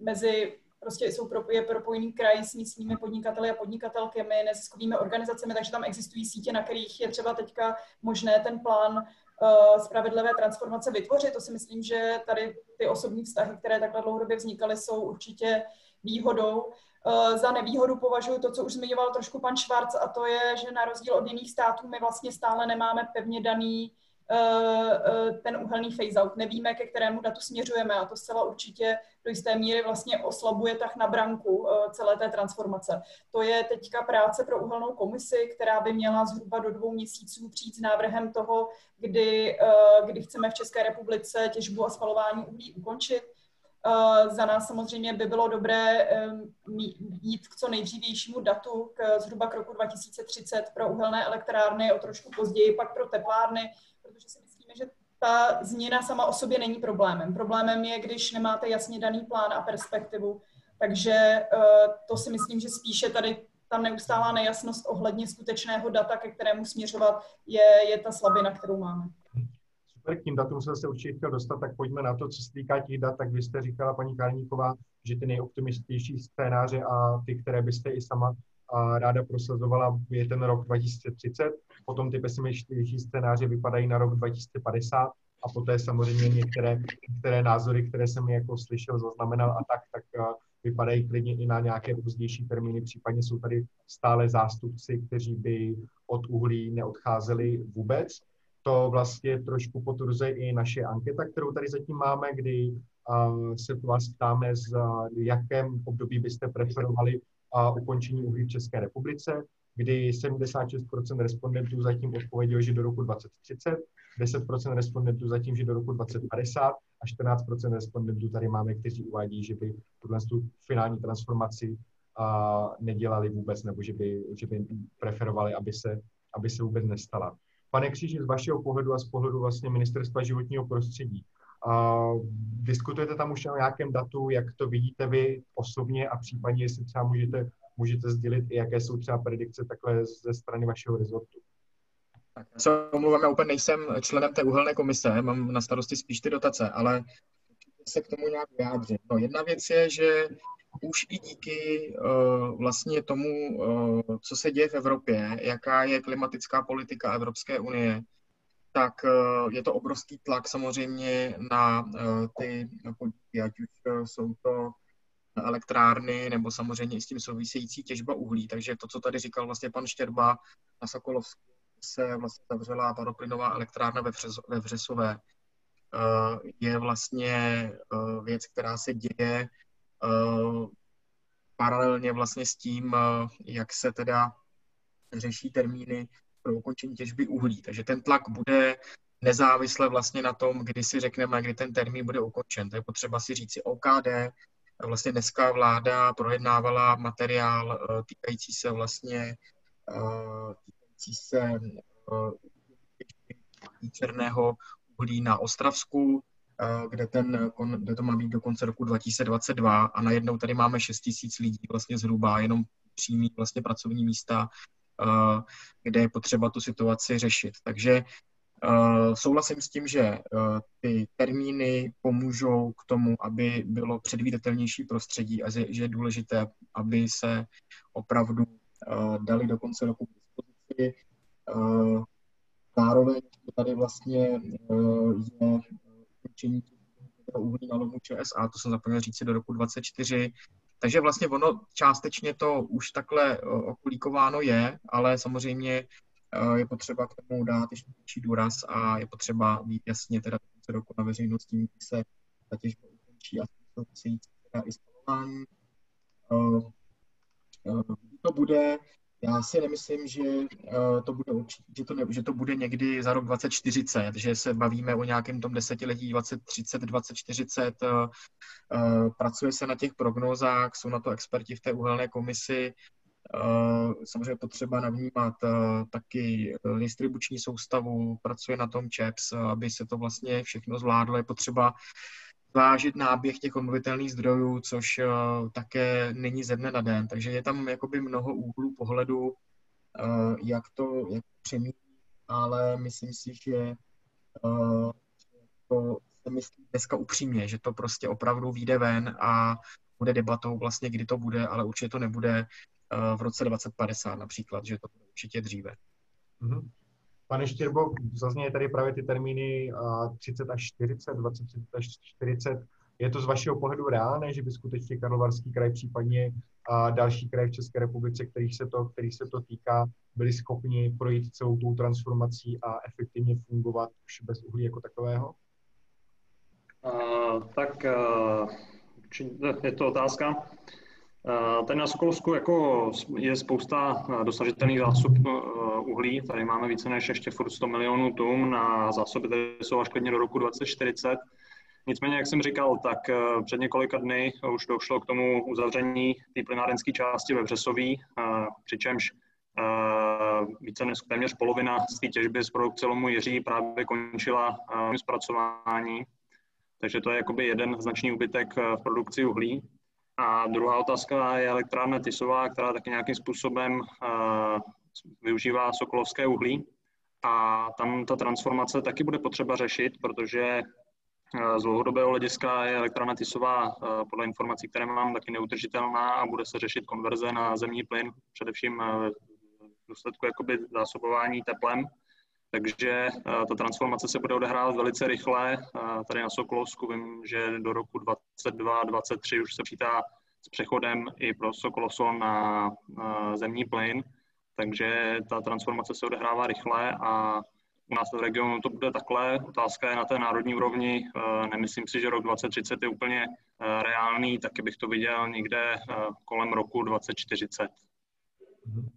mezi prostě jsou pro, je propojený kraj s místními podnikateli a podnikatelkami, neziskovými organizacemi, takže tam existují sítě, na kterých je třeba teďka možné ten plán spravedlivé transformace vytvořit. To si myslím, že tady ty osobní vztahy, které takhle dlouhodobě vznikaly, jsou určitě výhodou. Uh, za nevýhodu považuji to, co už zmiňoval trošku pan Švarc, a to je, že na rozdíl od jiných států my vlastně stále nemáme pevně daný Eh, eh, ten uhelný phase-out. Nevíme, ke kterému datu směřujeme a to zcela určitě do jisté míry vlastně oslabuje tak na branku eh, celé té transformace. To je teďka práce pro uhelnou komisi, která by měla zhruba do dvou měsíců přijít s návrhem toho, kdy, kdy chceme v České republice těžbu a spalování uhlí ukončit. Za nás samozřejmě by bylo dobré jít k co nejdřívějšímu datu, k zhruba k roku 2030 pro uhelné elektrárny, o trošku později pak pro teplárny, protože si myslíme, že ta změna sama o sobě není problémem. Problémem je, když nemáte jasně daný plán a perspektivu. Takže eh, to si myslím, že spíše tady ta neustálá nejasnost ohledně skutečného data, ke kterému směřovat, je, je ta slabina, kterou máme. Super, k tím datům jsem se určitě chtěl dostat, tak pojďme na to, co se týká těch dat, tak vy jste říkala, paní Kárníková, že ty nejoptimističtější scénáře a ty, které byste i sama a ráda prosazovala, je ten rok 2030, potom ty pesimističtější scénáře vypadají na rok 2050 a poté samozřejmě některé, některé názory, které jsem jako slyšel, zaznamenal a tak, tak vypadají klidně i na nějaké pozdější termíny, případně jsou tady stále zástupci, kteří by od uhlí neodcházeli vůbec. To vlastně trošku potvrzuje i naše anketa, kterou tady zatím máme, kdy se vás ptáme, z jakém období byste preferovali a ukončení uhlí v České republice, kdy 76% respondentů zatím odpovědělo, že do roku 2030, 10% respondentů zatím, že do roku 2050 a 14% respondentů tady máme, kteří uvádí, že by tuhle tu finální transformaci a nedělali vůbec, nebo že by, že by preferovali, aby se, aby se vůbec nestala. Pane Kříži, z vašeho pohledu a z pohledu vlastně Ministerstva životního prostředí, Diskutujete tam už o nějakém datu, jak to vidíte vy osobně a případně, jestli třeba můžete, můžete sdělit, i jaké jsou třeba predikce takhle ze strany vašeho rezortu. Tak já se omluvám, já úplně nejsem členem té uhelné komise, mám na starosti spíš ty dotace, ale se k tomu nějak vyjádřit. No, jedna věc je, že už i díky uh, vlastně tomu, uh, co se děje v Evropě, jaká je klimatická politika Evropské unie, tak eh, je to obrovský tlak samozřejmě na eh, ty podniky, ať už eh, jsou to elektrárny nebo samozřejmě i s tím související těžba uhlí. Takže to, co tady říkal vlastně pan Štěrba na Sokolovsku, se vlastně zavřela paroplynová elektrárna ve, ve Vřesové, je vlastně věc, která se děje paralelně vlastně s tím, jak se teda řeší termíny pro ukončení těžby uhlí. Takže ten tlak bude nezávisle vlastně na tom, kdy si řekneme, kdy ten termín bude ukončen. To je potřeba si říci OKD. Vlastně dneska vláda projednávala materiál eh, týkající se vlastně eh, týkající se eh, černého uhlí na Ostravsku, kde, ten, kde to má být do konce roku 2022 a najednou tady máme 6 tisíc lidí vlastně zhruba, jenom přímý vlastně pracovní místa kde je potřeba tu situaci řešit. Takže souhlasím s tím, že ty termíny pomůžou k tomu, aby bylo předvídatelnější prostředí a že je důležité, aby se opravdu dali do konce roku k dispozici. Zároveň tady vlastně je ukončení uhlí na lomu ČSA, to jsem zapomněl říct do roku 2024, takže vlastně ono částečně to už takhle eh, okolíkováno je, ale samozřejmě eh, je potřeba k tomu dát ještě větší důraz a je potřeba být jasně teda do roku na veřejnosti, kdy se ta těžba ukončí a související teda i spalování. Eh, to bude já si nemyslím, že uh, to bude že to, ne, že to bude někdy za rok 2040, že se bavíme o nějakém tom desetiletí 2030, 2040. Uh, uh, pracuje se na těch prognózách, jsou na to experti v té uhelné komisi. Samozřejmě potřeba navnímat taky distribuční soustavu, pracuje na tom ČEPS, aby se to vlastně všechno zvládlo. Je potřeba vážit náběh těch obnovitelných zdrojů, což uh, také není ze dne na den. Takže je tam jakoby mnoho úhlů pohledu, uh, jak to jak přemýšlet, ale myslím si, že uh, to se myslí dneska upřímně, že to prostě opravdu vyjde ven a bude debatou vlastně, kdy to bude, ale určitě to nebude v roce 2050 například, že to bude určitě dříve. Mm-hmm. Pane Štěrbo, zazněly tady právě ty termíny 30 až 40, 20, 30 až 40. Je to z vašeho pohledu reálné, že by skutečně Karlovarský kraj, případně a další kraje v České republice, kterých se, to, kterých se to týká, byli schopni projít celou tou transformací a efektivně fungovat už bez uhlí jako takového? Uh, tak uh, je to otázka. Tady na Sokolsku jako je spousta dosažitelných zásob uhlí. Tady máme více než ještě furt 100 milionů tun na zásoby, které jsou až klidně do roku 2040. Nicméně, jak jsem říkal, tak eh, před několika dny už došlo k tomu uzavření té plynárenské části ve Vřesoví, eh, přičemž eh, více než téměř polovina z té těžby z produkce lomu Jiří právě končila zpracování. Takže to je jakoby jeden značný úbytek v produkci uhlí. A druhá otázka je elektrárna Tisová, která taky nějakým způsobem využívá sokolovské uhlí. A tam ta transformace taky bude potřeba řešit, protože z dlouhodobého hlediska je elektrárna Tisová eh, podle informací, které mám, taky neutržitelná a bude se řešit konverze na zemní plyn, především eh, v důsledku jakoby zásobování teplem. Takže eh, ta transformace se bude odehrávat velice rychle. Tady na Sokolovsku vím, že do roku 2022-2023 už se přítá s přechodem i pro Sokolovso na zemní plyn. Takže ta transformace se odehrává rychle a u nás v regionu to bude takhle. Otázka je na té národní úrovni. Eh, nemyslím si, že rok 2030 je úplně eh, reálný, taky bych to viděl někde eh, kolem roku 2040. Mhm.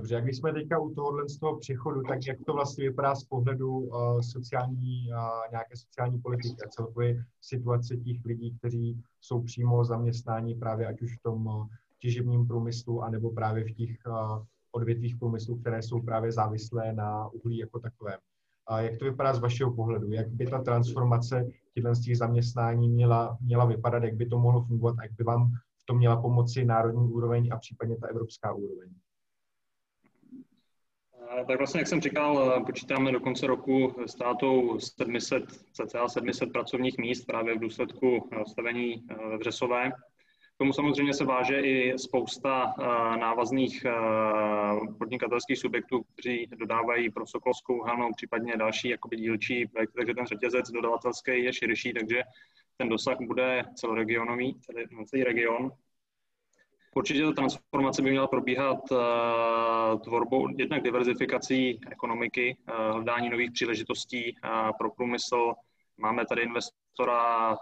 Dobře, jak jsme teďka u tohohle z toho přechodu, tak jak to vlastně vypadá z pohledu uh, sociální, uh, nějaké sociální politiky a celkově situace těch lidí, kteří jsou přímo zaměstnáni právě ať už v tom uh, těžebním průmyslu, anebo právě v těch uh, odvětvích průmyslu, které jsou právě závislé na uhlí jako takovém. A jak to vypadá z vašeho pohledu? Jak by ta transformace těchto z těch zaměstnání měla, měla vypadat? Jak by to mohlo fungovat? A jak by vám v tom měla pomoci národní úroveň a případně ta evropská úroveň? Tak vlastně, jak jsem říkal, počítáme do konce roku státou 700, cca 700 pracovních míst právě v důsledku stavení ve Vřesové tomu samozřejmě se váže i spousta návazných podnikatelských subjektů, kteří dodávají pro Sokolskou hanou, případně další jakoby dílčí, takže ten řetězec dodavatelský je širší, takže ten dosah bude celoregionový, celý, celý region. Určitě ta transformace by měla probíhat uh, tvorbou jednak diverzifikací ekonomiky, uh, hledání nových příležitostí uh, pro průmysl. Máme tady investora,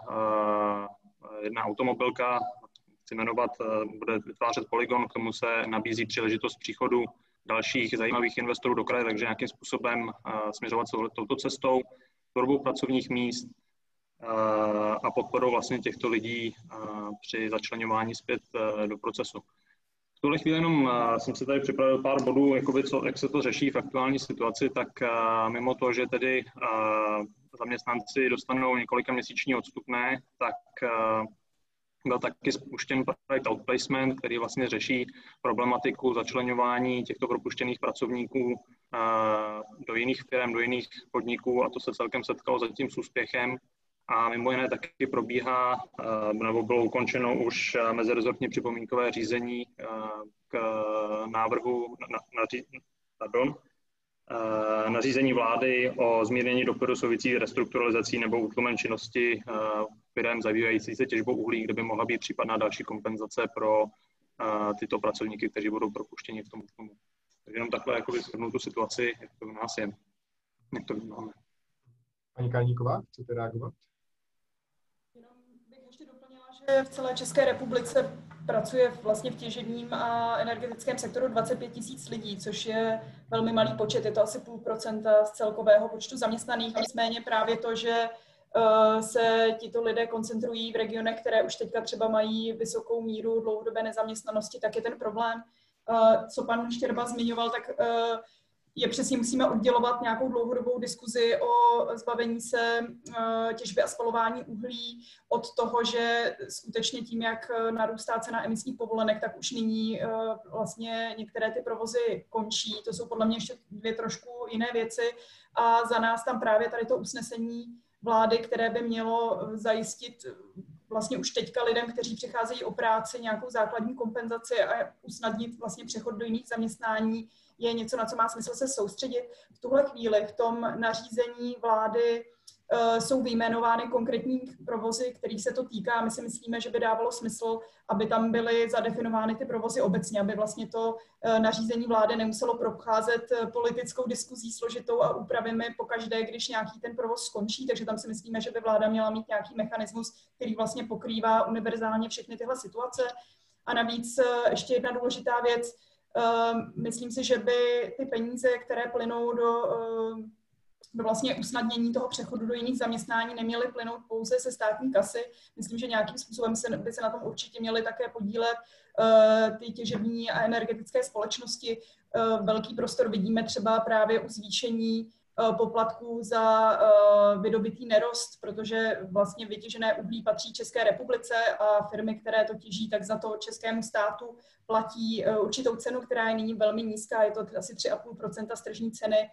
jedna automobilka, chci jmenovat, eh, bude vytvářet poligon, k tomu se nabízí příležitost příchodu dalších zajímavých investorů do kraje, takže nějakým způsobem eh, směřovat touto cestou, tvorbou pracovních míst eh, a podporou vlastně těchto lidí při začlenování zpět do procesu. V tuhle chvíli jenom jsem si tady připravil pár bodů, jakoby co, jak se to řeší v aktuální situaci, tak mimo to, že tedy zaměstnanci dostanou několika měsíční odstupné, tak byl taky spuštěn projekt Outplacement, který vlastně řeší problematiku začlenování těchto propuštěných pracovníků eh, do jiných firm, do jiných podniků a to se celkem setkalo zatím s úspěchem. A mimo jiné taky probíhá, eh, nebo bylo ukončeno už mezirezortně připomínkové řízení eh, k návrhu na, na, pardon, nařízení vlády o zmírnění dopadu souvisí restrukturalizací nebo útlumem činnosti firm zabývající se těžbou uhlí, kde by mohla být případná další kompenzace pro tyto pracovníky, kteří budou propuštěni v tom útlumu. Takže jenom takhle jako vysvětlu tu situaci, jak to u nás je, jak to vnímáme. Paní Kalníková, chcete reagovat? Jenom bych ještě doplnila, že v celé České republice pracuje vlastně v těžebním a energetickém sektoru 25 tisíc lidí, což je velmi malý počet, je to asi půl procenta z celkového počtu zaměstnaných. Nicméně právě to, že Eh, se tito lidé koncentrují v regionech, které už teďka třeba mají vysokou míru dlouhodobé nezaměstnanosti, tak je ten problém. Eh, co pan Štěrba zmiňoval, tak eh, je přesně musíme oddělovat nějakou dlouhodobou diskuzi o zbavení se těžby a spalování uhlí od toho, že skutečně tím, jak narůstá cena emisních povolenek, tak už nyní vlastně některé ty provozy končí. To jsou podle mě ještě dvě trošku jiné věci. A za nás tam právě tady to usnesení vlády, které by mělo zajistit vlastně už teďka lidem, kteří přicházejí o práci, nějakou základní kompenzaci a usnadnit vlastně přechod do jiných zaměstnání je něco, na co má smysl se soustředit. V tuhle chvíli v tom nařízení vlády Eh, jsou vyjmenovány konkrétní provozy, kterých se to týká. My si myslíme, že by dávalo smysl, aby tam byly zadefinovány ty provozy obecně, aby vlastně to eh, nařízení vlády nemuselo procházet eh, politickou diskuzí složitou a úpravami pokaždé, když nějaký ten provoz skončí. Takže tam si myslíme, že by vláda měla mít nějaký mechanismus, který vlastně pokrývá univerzálně všechny tyhle situace. A navíc ještě jedna důležitá věc, myslím si, že by ty peníze, které plynou do do vlastně usnadnění toho přechodu do jiných zaměstnání neměly plynout pouze se státní kasy. Myslím, že nějakým způsobem se, by se na tom určitě měly také podílet uh, ty těžební a energetické společnosti. Velký prostor vidíme třeba právě u zvýšení poplatků za uh, vydobitý nerost, protože vlastně vytěžené uhlí patří České republice a firmy, které to těží, tak za to českému státu platí uh, určitou cenu, která je nyní velmi nízká, je to asi 3,5 z tržní ceny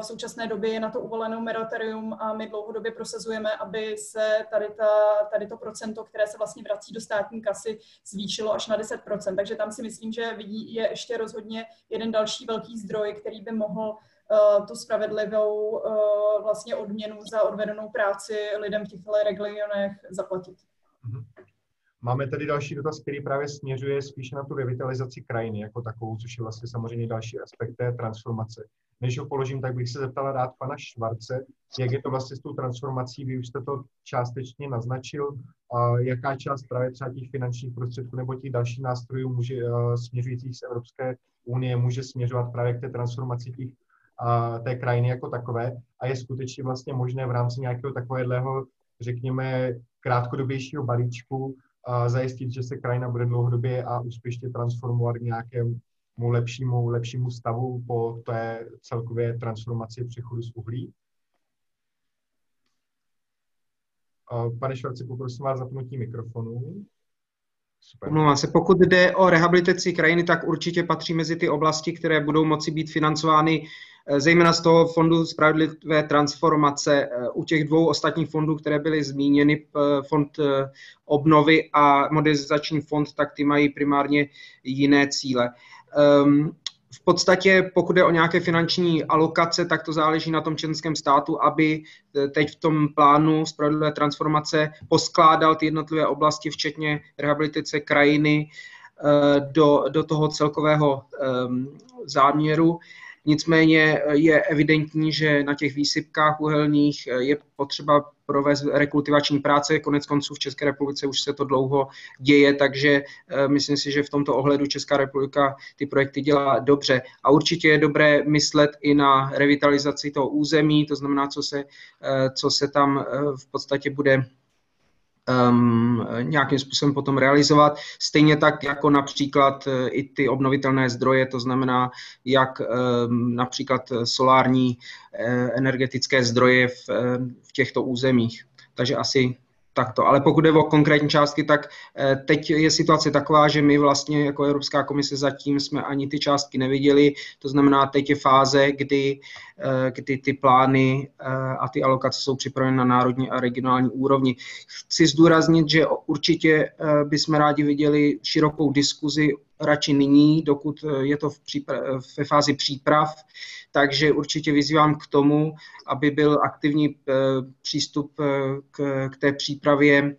v současné době je na to uvoleno moratorium a my dlouhodobě prosazujeme, aby se tady, ta, tady to procento, které se vlastně vrací do státní kasy, zvýšilo až na 10%. Takže tam si myslím, že je ještě rozhodně jeden další velký zdroj, který by mohl tu spravedlivou uh, vlastně odměnu za odvedenou práci lidem v těchto regionech zaplatit. Mhm. Máme tady další dotaz, který právě směřuje spíše na tu revitalizaci krajiny jako takovou, což je vlastně samozřejmě další aspekt té transformace. Než ho položím, tak bych se zeptala rád pana Švarce, jak je to vlastně s tou transformací, vy už jste to částečně naznačil, jaká část právě třeba těch finančních prostředků nebo těch dalších nástrojů může, uh, směřujících z Evropské unie může směřovat právě k té transformaci těch, uh, té krajiny jako takové a je skutečně vlastně možné v rámci nějakého takového, řekněme, krátkodobějšího balíčku uh, zajistit, že se krajina bude dlouhodobě a úspěšně transformovat k nějakému lepšímu, lepšímu stavu po té celkové transformaci přechodu z uhlí. Pane Švarci, poprosím vás zapnutí mikrofonu. Super. se. Pokud jde o rehabilitaci krajiny, tak určitě patří mezi ty oblasti, které budou moci být financovány eh, zejména z toho fondu spravedlivé transformace. Eh, u těch dvou ostatních fondů, které byly zmíněny, eh, fond obnovy a modernizační fond, tak ty mají primárně jiné cíle. V podstatě, pokud je o nějaké finanční alokace, tak to záleží na tom členském státu, aby eh, teď v tom plánu spravedlivé transformace poskládal ty jednotlivé oblasti, včetně rehabilitace krajiny, eh, do, do toho celkového um, záměru. Nicméně eh, je evidentní, že na těch výsypkách uhelných eh, je potřeba provést rekultivační práce. Konec konců v České republice už se to dlouho děje, takže eh, myslím si, že v tomto ohledu Česká republika ty projekty dělá dobře. A určitě je dobré myslet i na revitalizaci toho území, to znamená, co se, co se tam v podstatě bude um, nějakým způsobem potom realizovat. Stejně tak jako například uh, i ty obnovitelné zdroje, to znamená jak um, například solární uh, energetické zdroje v, uh, v těchto územích. Takže asi takto. Ale pokud jde o konkrétní částky, tak eh, teď je situace taková, že my vlastně jako Evropská komise zatím jsme ani ty částky neviděli. To znamená, teď je fáze, kdy, eh, kdy ty plány eh, a ty alokace jsou připraveny na národní a regionální úrovni. Chci zdůraznit, že určitě bychom rádi viděli širokou diskuzi radši nyní, dokud je to v přípra- ve fázi příprav, takže určitě vyzývám k tomu, aby byl aktivní eh, přístup eh, k, k té přípravě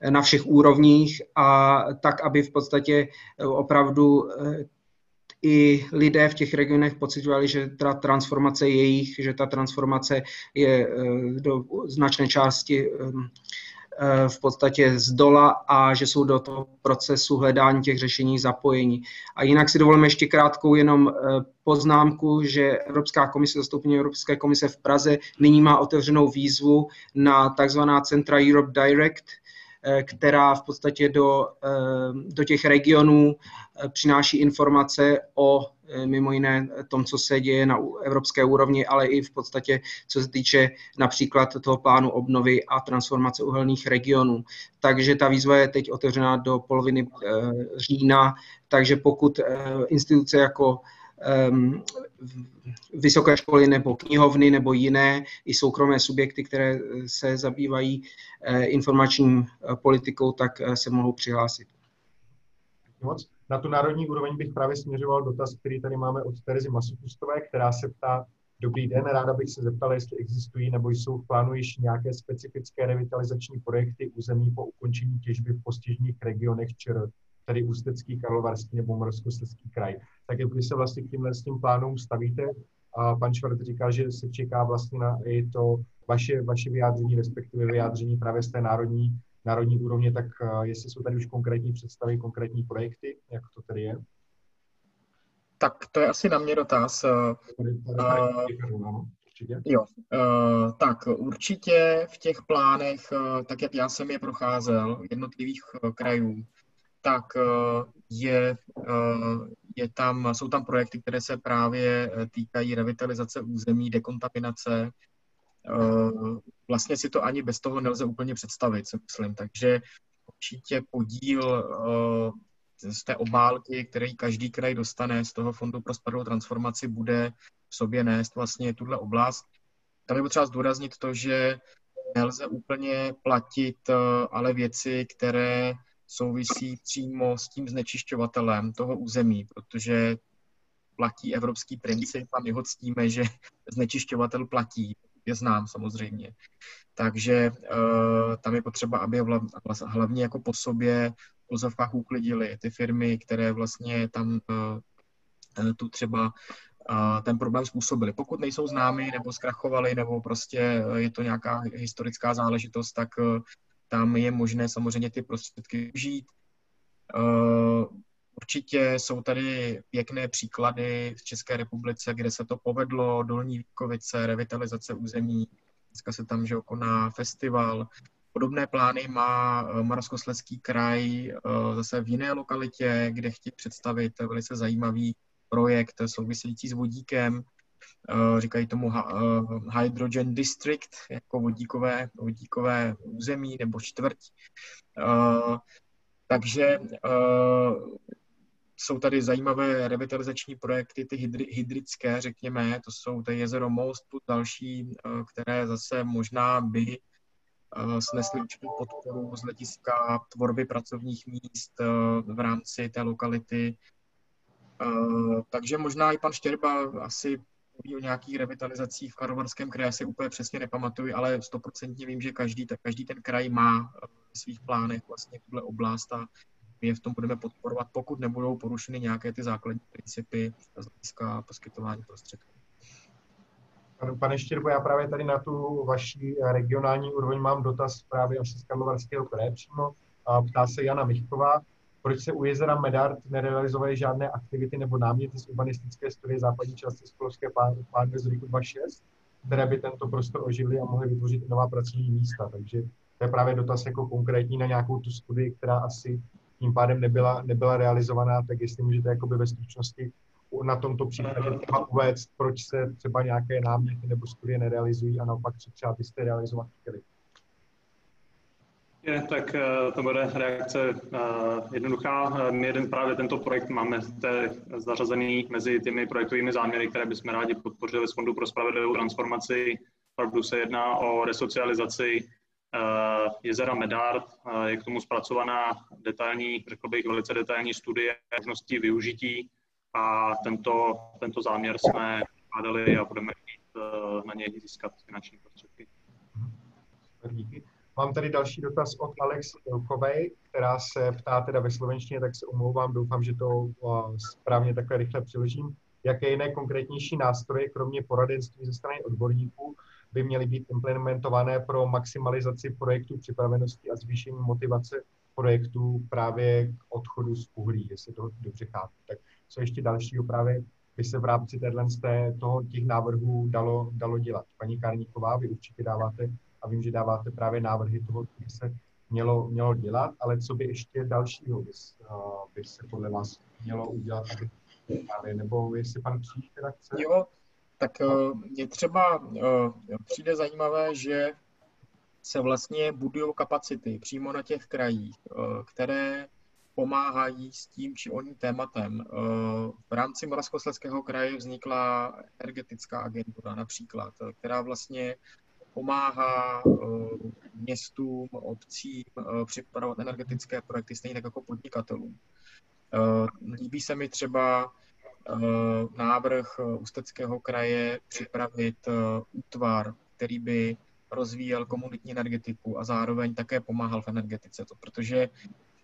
eh, na všech úrovních a tak, aby v podstatě opravdu i lidé v těch regionech pocitovali, že ta transformace je jejich, že ta transformace je do značné části Eh, v podstatě z dola a že jsou do toho procesu hledání těch řešení zapojení. A jinak si dovolím ještě krátkou jenom eh, poznámku, že Evropská komise, zastoupení Evropské komise v Praze nyní má otevřenou výzvu na takzvaná centra Europe Direct, Eh, která v podstatě do, eh, do těch regionů eh, přináší informace o mimo jiné tom, co se děje na evropské úrovni, ale i v podstatě, co se týče například toho plánu obnovy a transformace uhelných regionů. Takže ta výzva je teď otevřená do poloviny října, takže pokud instituce jako vysoké školy nebo knihovny nebo jiné i soukromé subjekty, které se zabývají uh, informační politikou, tak se mohou přihlásit. Moc. Na tu národní úroveň bych právě směřoval dotaz, který tady máme od Terezy Masopustové, která se ptá, Dobrý den, ráda bych se zeptala, jestli existují nebo jsou v plánu již nějaké specifické revitalizační projekty území po ukončení těžby v postižných regionech ČR, tedy Ústecký, Karlovarský nebo Moravskoslezský kraj. Tak jak vy se vlastně k tímhle s tím plánům stavíte? A pan Švart říkal, že se čeká vlastně na i to vaše, vaše vyjádření, respektive vyjádření právě z té národní, národní úrovně, tak jestli jsou tady už konkrétní představy, konkrétní projekty, jak to tedy je? Tak to je asi na mě dotaz. Uh, jo, uh, tak určitě v těch plánech, tak jak já jsem je procházel, jednotlivých krajů, tak uh, je, uh, je tam, jsou tam projekty, které se právě týkají revitalizace území, dekontaminace. Vlastně si to ani bez toho nelze úplně představit, si myslím. Takže určitě podíl z té obálky, který každý kraj dostane z toho Fondu pro spravedlivou transformaci, bude v sobě nést vlastně tuhle oblast. Tam je potřeba zdůraznit to, že nelze úplně platit eh, ale věci, které souvisí přímo s tím znečišťovatelem toho území, protože platí evropský princip a my ho ctíme, že znečišťovatel platí, je znám samozřejmě. Takže uh, tam je potřeba, aby hlavně jako po sobě pozovkách uklidili ty firmy, které vlastně tam eh, tu třeba eh, ten problém způsobili. Pokud nejsou známy nebo zkrachovali, nebo prostě je to nějaká historická záležitost, tak tam je možné samozřejmě ty prostředky využít. Určitě jsou tady pěkné příklady v České republice, kde se to povedlo, Dolní Víkovice, revitalizace území, dneska se tam že koná festival, Podobné plány má eh, Moravskoslezský kraj eh, zase v jiné lokalitě, kde chtějí představit velice zajímavý projekt související s vodíkem. Eh, říkají tomu Hydrogen District, jako vodíkové, vodíkové území nebo čtvrť. Takže jsou tady zajímavé revitalizační projekty, ty hydrické, řekněme, to jsou ty jezero Most plus další, které zase možná by Eh, snesli určitou podporu z hlediska tvorby pracovních míst eh, v rámci té lokality. Eh, takže možná i pan Štěrba asi mluví o nějakých revitalizacích v Karlovarském kraji, si úplně přesně nepamatuju, ale stoprocentně vím, že každý, každý ten kraj má v svých plánech vlastně tuhle oblast a my je v tom budeme podporovat, pokud nebudou porušeny nějaké ty základní principy z hlediska poskytování prostředků. Pane Štěrbo, já právě tady na tu vaší regionální úroveň mám dotaz právě asi z Karlovarského kraje přímo. Ptá se Jana Michková, proč se u jezera Medard nerealizovaly žádné aktivity nebo náměty z urbanistické studie západní části Skolovské pánve z roku 2006, které by tento prostor oživily a mohly vytvořit nová pracovní místa. Takže to je právě dotaz jako konkrétní na nějakou tu studii, která asi tím pádem nebyla, nebyla realizovaná, tak jestli můžete jakoby ve stručnosti na tomto příkladě třeba uvést, proč se třeba nějaké náměty nebo studie nerealizují a naopak co třeba byste realizovat chtěli. Je, tak eh, to bude reakce uh, jednoduchá. My jeden právě tento projekt máme zařazený mezi těmi projektovými záměry, které bychom rádi podpořili z Fondu pro spravedlivou transformaci. Opravdu se jedná o resocializaci jezera Medard. Je k tomu zpracovaná detailní, řekl bych, velice detailní studie možností využití a tento, tento záměr jsme vkládali a budeme eh, na něj získat finanční prostředky. Díky. Mám tady další dotaz od Alex Ilkovej, která se ptá teda ve slovenštině, tak se omlouvám, doufám, že to správně takhle rychle přiložím. Jaké jiné konkrétnější nástroje, kromě poradenství ze strany odborníků, by měly být implementované pro maximalizaci projektů připravenosti a zvýšení motivace projektů právě k odchodu z uhlí, jestli to dobře chápu. Tak co ještě dalšího právě by se v rámci téhle, toho, těch návrhů dalo, dalo dělat. Paní Karníková, vy určitě dáváte, a vím, že dáváte právě návrhy toho, co by se mělo, mělo dělat, ale co by ještě dalšího by, uh, by se podle vás mělo udělat, aby právě, nebo jestli pan Kříž teda chce? Jo, tak je třeba, uh, přijde zajímavé, že se vlastně budují kapacity přímo na těch krajích, které pomáhají s tím či oním tématem. V rámci Moravskoslezského kraje vznikla energetická agentura například, která vlastně pomáhá městům, obcím připravovat energetické projekty, stejně tak jako podnikatelům. Líbí se mi třeba návrh Ústeckého kraje připravit útvar, který by rozvíjel komunitní energetiku a zároveň také pomáhal v energetice. To, protože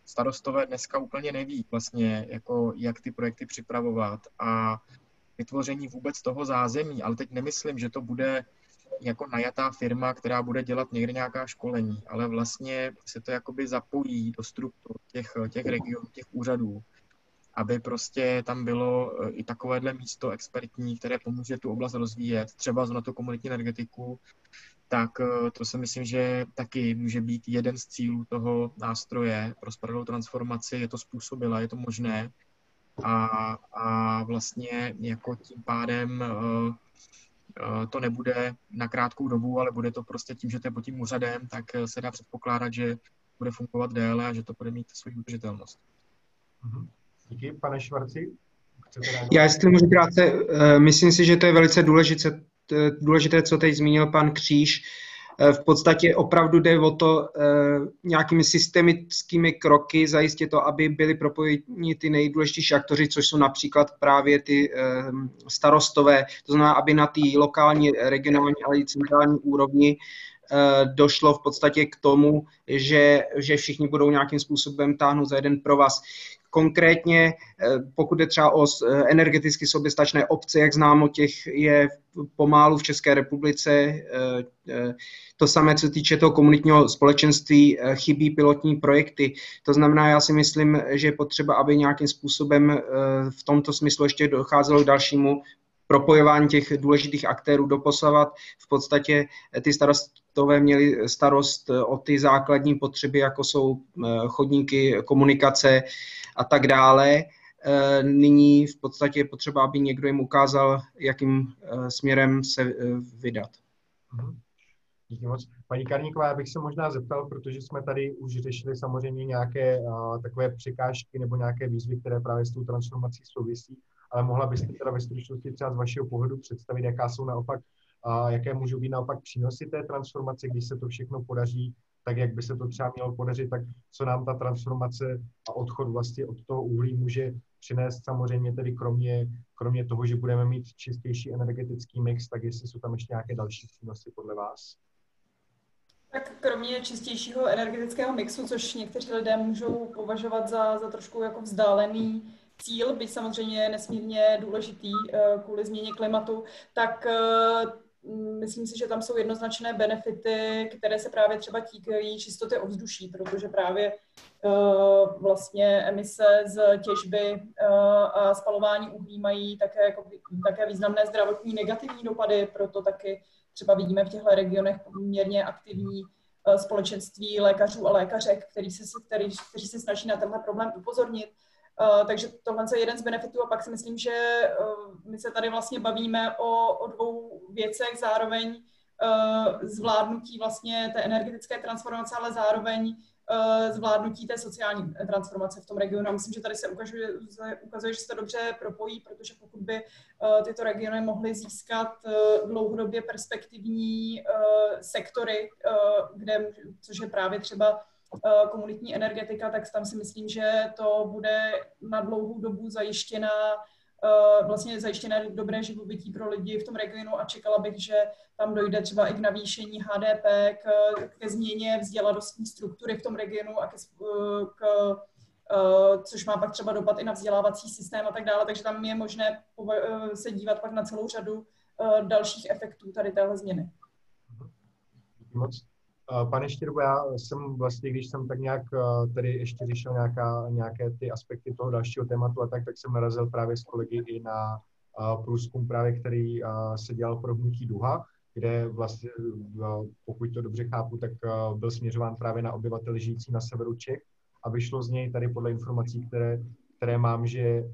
starostové dneska úplně neví vlastně, jako, jak ty projekty připravovat a vytvoření vůbec toho zázemí, ale teď nemyslím, že to bude jako najatá firma, která bude dělat někde nějaká školení, ale vlastně se to jakoby zapojí do struktur těch, těch regionů, těch úřadů, aby prostě tam bylo e, i takovéhle místo expertní, které pomůže tu oblast rozvíjet, třeba na to komunitní energetiku, tak eh, to si myslím, že taky může být jeden z cílů toho nástroje pro spravedlivou transformaci. Je to způsobila, je to možné a, a vlastně jako tím pádem uh, to nebude na krátkou dobu, ale bude to prostě tím, že to je pod tím úřadem, tak se dá předpokládat, že bude fungovat déle a že to bude mít svou udržitelnost. Mhm. Díky, pane Švarci. Já jestli můžu krátce, myslím si, že to je velice důležité, důležité, co teď zmínil pan Kříž. Eh, v podstatě opravdu jde o to eh, nějakými systemickými kroky zajistit to, aby byly propojeni ty nejdůležitější aktoři, což jsou například právě ty eh, starostové, to znamená, aby na té lokální, regionální, ale i centrální úrovni došlo v podstatě k tomu, že, že všichni budou nějakým způsobem táhnout za jeden pro vás. Konkrétně, eh, pokud je třeba o eh, energeticky soběstačné obce, jak známo, těch je pomálu v České republice. Eh, to samé, co týče toho komunitního společenství, chybí pilotní projekty. To znamená, já si myslím, že je potřeba, aby nějakým způsobem v tomto smyslu ještě docházelo k dalšímu propojování těch důležitých aktérů doposavat. V podstatě ty starostové měli starost o ty základní potřeby, jako jsou chodníky, komunikace, a tak dále. Eh, nyní v podstatě je potřeba, aby někdo jim ukázal, jakým eh, směrem se eh, vydat. Mhm. Díky moc. Paní Karníková, já bych se možná zeptal, protože jsme tady už řešili samozřejmě nějaké takové překážky nebo nějaké výzvy, které právě s tou transformací souvisí, ale mohla byste teda ve stručnosti třeba z vašeho pohledu představit, jaká jsou naopak, uh, jaké můžou být naopak přínosy té transformace, když se to všechno podaří tak jak by se to třeba mělo podařit, tak co nám ta transformace a odchod vlastně od toho uhlí může přinést samozřejmě tedy kromě, kromě toho, že budeme mít čistější energetický mix, tak jestli jsou tam ještě nějaké další přínosy podle vás? Tak kromě čistějšího energetického mixu, což někteří lidé můžou považovat za, za trošku jako vzdálený cíl, byť samozřejmě nesmírně důležitý uh, kvůli změně klimatu, tak uh, myslím si, že tam jsou jednoznačné benefity, které se právě třeba týkají čistoty ovzduší, protože právě uh, vlastně emise z těžby uh, a spalování uhlí mají také, jako, také významné zdravotní negativní dopady, proto taky třeba vidíme v těchto regionech poměrně aktivní uh, společenství lékařů a lékařek, který se, který, kteří se snaží na tenhle problém upozornit. Uh, takže tohle je jeden z benefitů a pak si myslím, že uh, my se tady vlastně bavíme o, o dvou věcech, zároveň uh, zvládnutí vlastně té energetické transformace, ale zároveň zvládnutí té sociální transformace v tom regionu. A myslím, že tady se ukazuje, ukazuje, že se to dobře propojí, protože pokud by tyto regiony mohly získat uh, dlouhodobě perspektivní sektory, kde, což je právě třeba Eh, komunitní energetika, tak tam si myslím, že to bude na dlouhou dobu zajištěna eh, vlastně zajištěné dobré živobytí pro lidi v tom regionu a čekala bych, že tam dojde třeba i k navýšení HDP, k, ke změně vzdělanostní struktury v tom regionu a ke, eh, k, což má pak třeba dopad i na vzdělávací systém a tak dále, takže tam je možné se dívat pak na celou řadu dalších efektů tady téhle změny. Moc. Pane Štěrbo, já jsem vlastně, když jsem tak nějak tady ještě řešil nějaká, nějaké ty aspekty toho dalšího tématu a tak, tak jsem narazil právě s kolegy i na průzkum právě, který se dělal pro hnutí Duha, kde vlastně, pokud to dobře chápu, tak byl směřován právě na obyvatel žijící na severu Čech a vyšlo z něj tady podle informací, které, které mám, že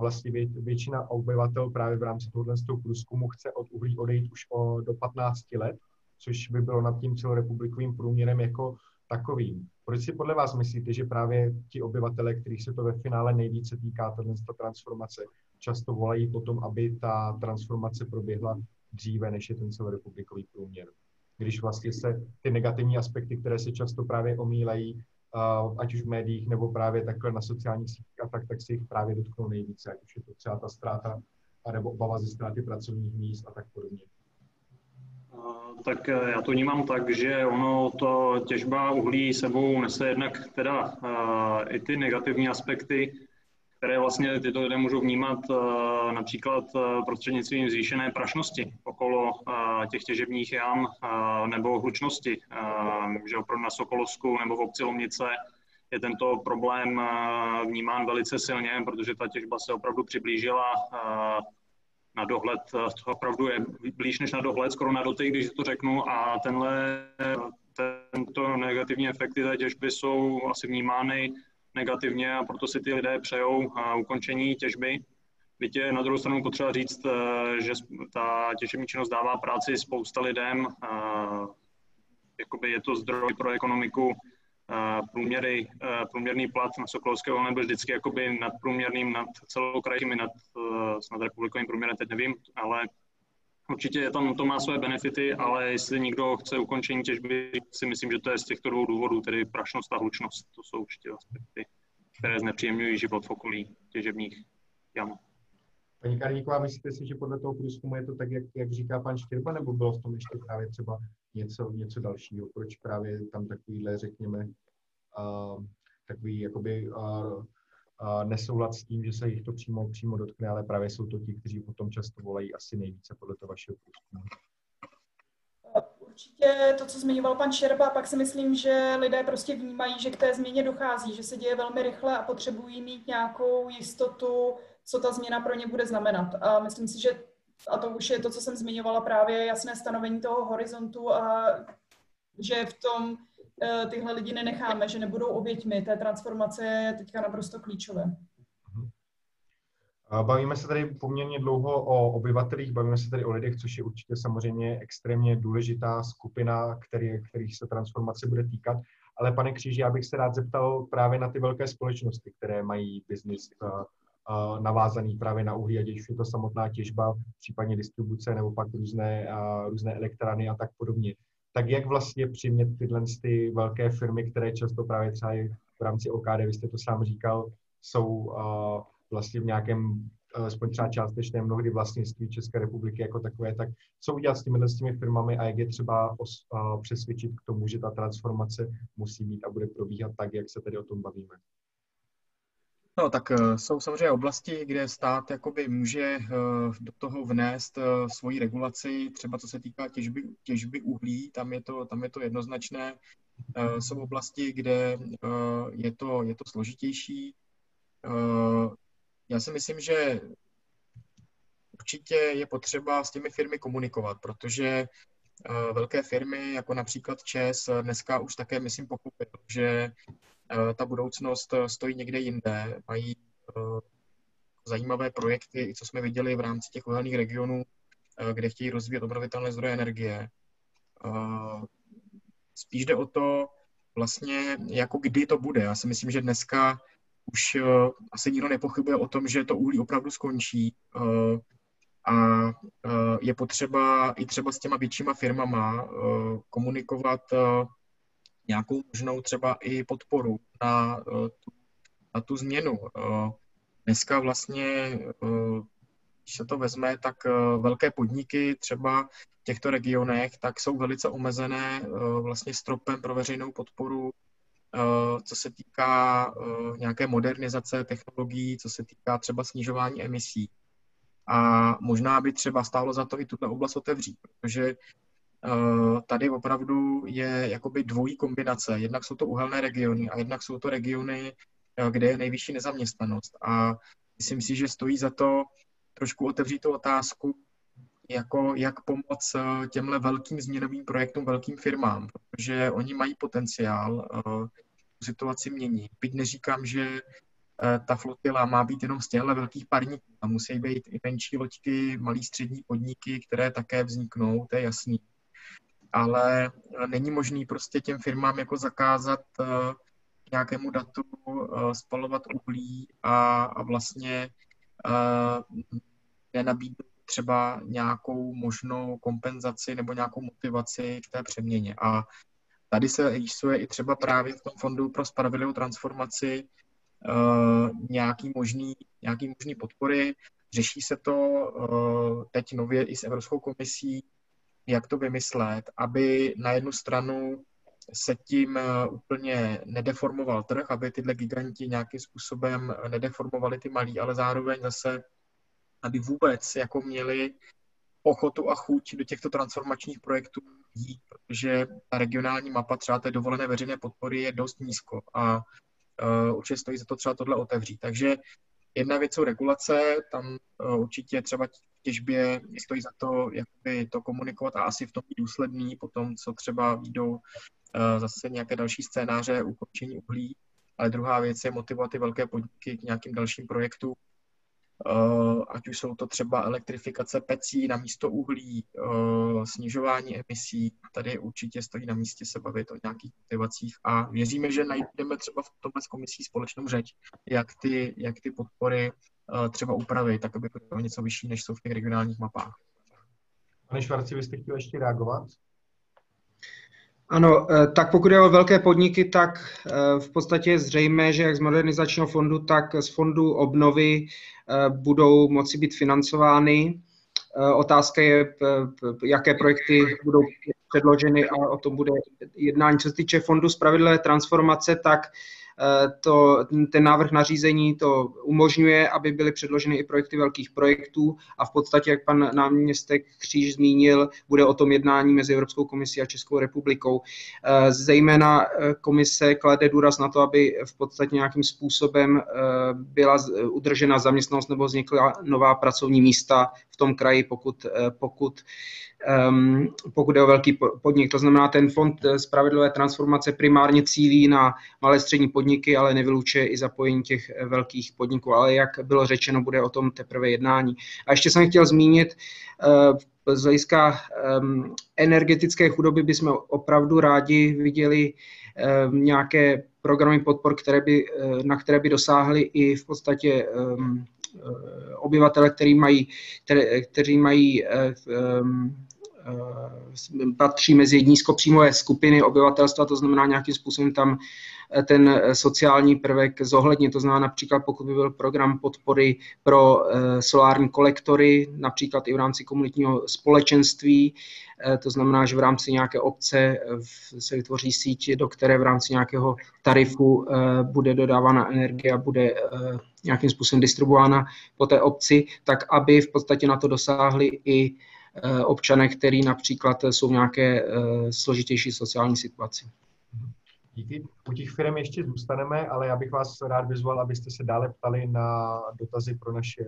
vlastně většina obyvatel právě v rámci tohoto průzkumu chce od uhlí odejít už o, do 15 let což by bylo nad tím celorepublikovým průměrem jako takovým. Proč si podle vás myslíte, že právě ti obyvatele, kterých se to ve finále nejvíce týká, ta transformace, často volají potom, aby ta transformace proběhla dříve, než je ten celorepublikový průměr? Když vlastně se ty negativní aspekty, které se často právě omílají, ať už v médiích nebo právě takhle na sociálních sítích a tak, tak si jich právě dotknou nejvíce, ať už je to třeba ta ztráta nebo obava ze ztráty pracovních míst a tak podobně. Tak eh, já to vnímám tak, že ono to těžba uhlí sebou nese jednak teda uh, i ty negativní aspekty, které vlastně tyto lidé můžou vnímat uh, například prostřednictvím zvýšené prašnosti okolo těch těžebních jam nebo hlučnosti. Že opravdu na Sokolovsku nebo v obci Lomnice je tento problém vnímán velice silně, protože ta těžba se opravdu přiblížila na dohled, to opravdu je blíž než na dohled, skoro na dotyk, když to řeknu, a tenhle, tento negativní efekty té těžby jsou asi vnímány negativně a proto si ty lidé přejou ukončení těžby. Byť je na druhou stranu potřeba říct, e, že ta těžební činnost dává práci spousta lidem, jakoby je to zdroj pro ekonomiku průměry, průměrný plat na Sokolovské volné byl vždycky jakoby nadprůměrným, nad celou krajiny, nad snad republikovým průměrem, teď nevím, ale určitě je tam, to má své benefity, ale jestli někdo chce ukončení těžby, si myslím, že to je z těchto dvou důvodů, tedy prašnost a hlučnost. To jsou určitě aspekty, které znepříjemňují život v okolí těžebních jam. Paní Karníková, myslíte si, že podle toho průzkumu je to tak, jak, jak říká pan Štěrba, nebo bylo v tom ještě právě třeba něco, něco dalšího? Proč právě tam takovýhle, řekněme, takový jakoby uh, nesoulad s tím, že se jich to přímo, přímo dotkne, ale právě jsou to ti, kteří potom často volají asi nejvíce podle toho vašeho průzkumu. Určitě to, co zmiňoval pan Šerba, pak si myslím, že lidé prostě vnímají, že k té změně dochází, že se děje velmi rychle a potřebují mít nějakou jistotu, co ta změna pro ně bude znamenat. A myslím si, že a to už je to, co jsem zmiňovala, právě jasné stanovení toho horizontu a že v tom tyhle lidi nenecháme, že nebudou oběťmi té transformace je teďka naprosto klíčové. Mhm. Bavíme se tady poměrně dlouho o obyvatelích, bavíme se tady o lidech, což je určitě samozřejmě extrémně důležitá skupina, který, kterých se transformace bude týkat. Ale pane Kříži, já bych se rád zeptal právě na ty velké společnosti, které mají biznis navázaný právě na uhlí, ať už je to samotná těžba, případně distribuce nebo pak různé, různé elektrárny a tak podobně. Tak jak vlastně přimět tyhle ty velké firmy, které často právě třeba i v rámci OKD, vy jste to sám říkal, jsou vlastně v nějakém aspoň třeba částečné mnohdy vlastnictví České republiky jako takové, tak co udělat s těmi, s těmi firmami a jak je třeba os, a, přesvědčit k tomu, že ta transformace musí být a bude probíhat tak, jak se tady o tom bavíme. No, tak uh, jsou samozřejmě oblasti, kde stát jakoby může uh, do toho vnést uh, svoji regulaci, třeba co se týká těžby, těžby uhlí, tam je to, tam je to jednoznačné. Jsou oblasti, kde je to, je to složitější. Já si myslím, že určitě je potřeba s těmi firmy komunikovat, protože velké firmy, jako například ČES, dneska už také, myslím, pochopili, že Eh, ta budoucnost eh, stojí někde jinde. Mají eh, zajímavé projekty, co jsme viděli v rámci těch uhelných regionů, kde chtějí rozvíjet obnovitelné zdroje energie. Spíš jde o to, vlastně, jako kdy to bude. Já si myslím, že dneska už asi nikdo nepochybuje o tom, že to uhlí opravdu skončí a je potřeba i třeba s těma většíma firmama komunikovat nějakou možnou třeba i podporu na, eh, na tu změnu. Eh, dneska vlastně, eh, když se to vezme, tak velké podniky třeba v těchto regionech tak jsou velice omezené vlastně stropem pro veřejnou podporu, co se týká nějaké modernizace technologií, co se týká třeba snižování emisí. A možná by třeba stálo za to i tuto oblast otevřít, protože tady opravdu je jakoby dvojí kombinace. Jednak jsou to uhelné regiony a jednak jsou to regiony, eh, kde je nejvyšší nezaměstnanost. A myslím si, že stojí za to trošku otevřít tu otázku, jako jak pomoct eh, těmhle velkým změnovým projektům, velkým firmám, protože oni mají potenciál situaci mění. Byť neříkám, že ta flotila má být jenom z těchto velkých parníků. Tam musí být i menší loďky, malý střední podniky, které také vzniknou, to je jasný ale není možný prostě těm firmám jako zakázat nějakému datu spalovat uhlí a, a vlastně nenabídnout třeba nějakou možnou kompenzaci nebo nějakou motivaci k té přeměně. A tady se rýsuje i třeba právě v tom fondu pro spravedlivou transformaci uh, nějaký, možný, nějaký možný podpory. Řeší se to uh, teď nově i s Evropskou komisí, jak to vymyslet, aby na jednu stranu se tím uh, úplně nedeformoval trh, aby tyhle giganti nějakým způsobem nedeformovali ty malí, ale zároveň zase aby vůbec jako měli ochotu a chuť do těchto transformačních projektů jít, protože ta regionální mapa třeba té dovolené veřejné podpory je dost nízko a uh, určitě stojí za to třeba tohle otevřít. Takže jedna věc jsou regulace, tam uh, určitě třeba těžbě stojí za to, jak by to komunikovat a asi v tom důsledný, potom co třeba výjdou uh, zase nějaké další scénáře ukončení uhlí, ale druhá věc je motivovat ty velké podniky k nějakým dalším projektům, Eh, ať už jsou to třeba elektrifikace pecí na místo uhlí, eh, snižování emisí. Tady určitě stojí na místě se bavit o nějakých motivacích a věříme, že najdeme třeba v tomhle s komisí společnou řeč, jak ty, jak ty podpory eh, třeba upravit, tak aby bylo něco vyšší, než jsou v těch regionálních mapách. Pane Švarci, vy jste chtěl ještě reagovat? Ano, eh, tak pokud je o velké podniky, tak eh, v podstatě je zřejmé, že jak z modernizačního fondu, tak z fondu obnovy eh, budou moci být financovány. Otázka je, jaké projekty budou předloženy a o tom bude jednání. Co se týče fondu spravedlivé transformace, tak Eh, to, ten návrh nařízení to umožňuje, aby byly předloženy i projekty velkých projektů a v podstatě, jak pan náměstek Kříž zmínil, bude o tom jednání mezi Evropskou komisí a Českou republikou. Eh, zejména eh, komise klade důraz na to, aby v podstatě nějakým způsobem byla udržena zaměstnanost nebo vznikla nová pracovní místa tom kraji, pokud, pokud um, pokud je o velký podnik. To znamená, ten fond spravedlivé transformace primárně cílí na malé střední podniky, ale nevylučuje i zapojení těch velkých podniků. Ale jak bylo řečeno, bude o tom teprve jednání. A ještě jsem chtěl zmínit, z hlediska um, energetické chudoby bychom opravdu rádi viděli um, nějaké programy podpor, které by, na které by dosáhly i v podstatě um, obyvatele, který mají, které, kteří mají um, Eh, patří mezi nízkopříjmové skupiny obyvatelstva, to znamená nějakým způsobem tam eh, ten eh, sociální prvek zohledně. To znamená například, pokud by byl program podpory pro solární kolektory, například i v rámci komunitního společenství, to znamená, že v rámci nějaké obce se vytvoří síť, do které v rámci nějakého tarifu bude dodávána energie a bude nějakým způsobem distribuována po té obci, tak aby v podstatě na to dosáhli i Eh, občané, který například jsou v nějaké eh, složitější sociální situaci. Díky. U těch firm ještě zůstaneme, ale já bych vás rád vyzval, abyste se dále ptali na dotazy pro naše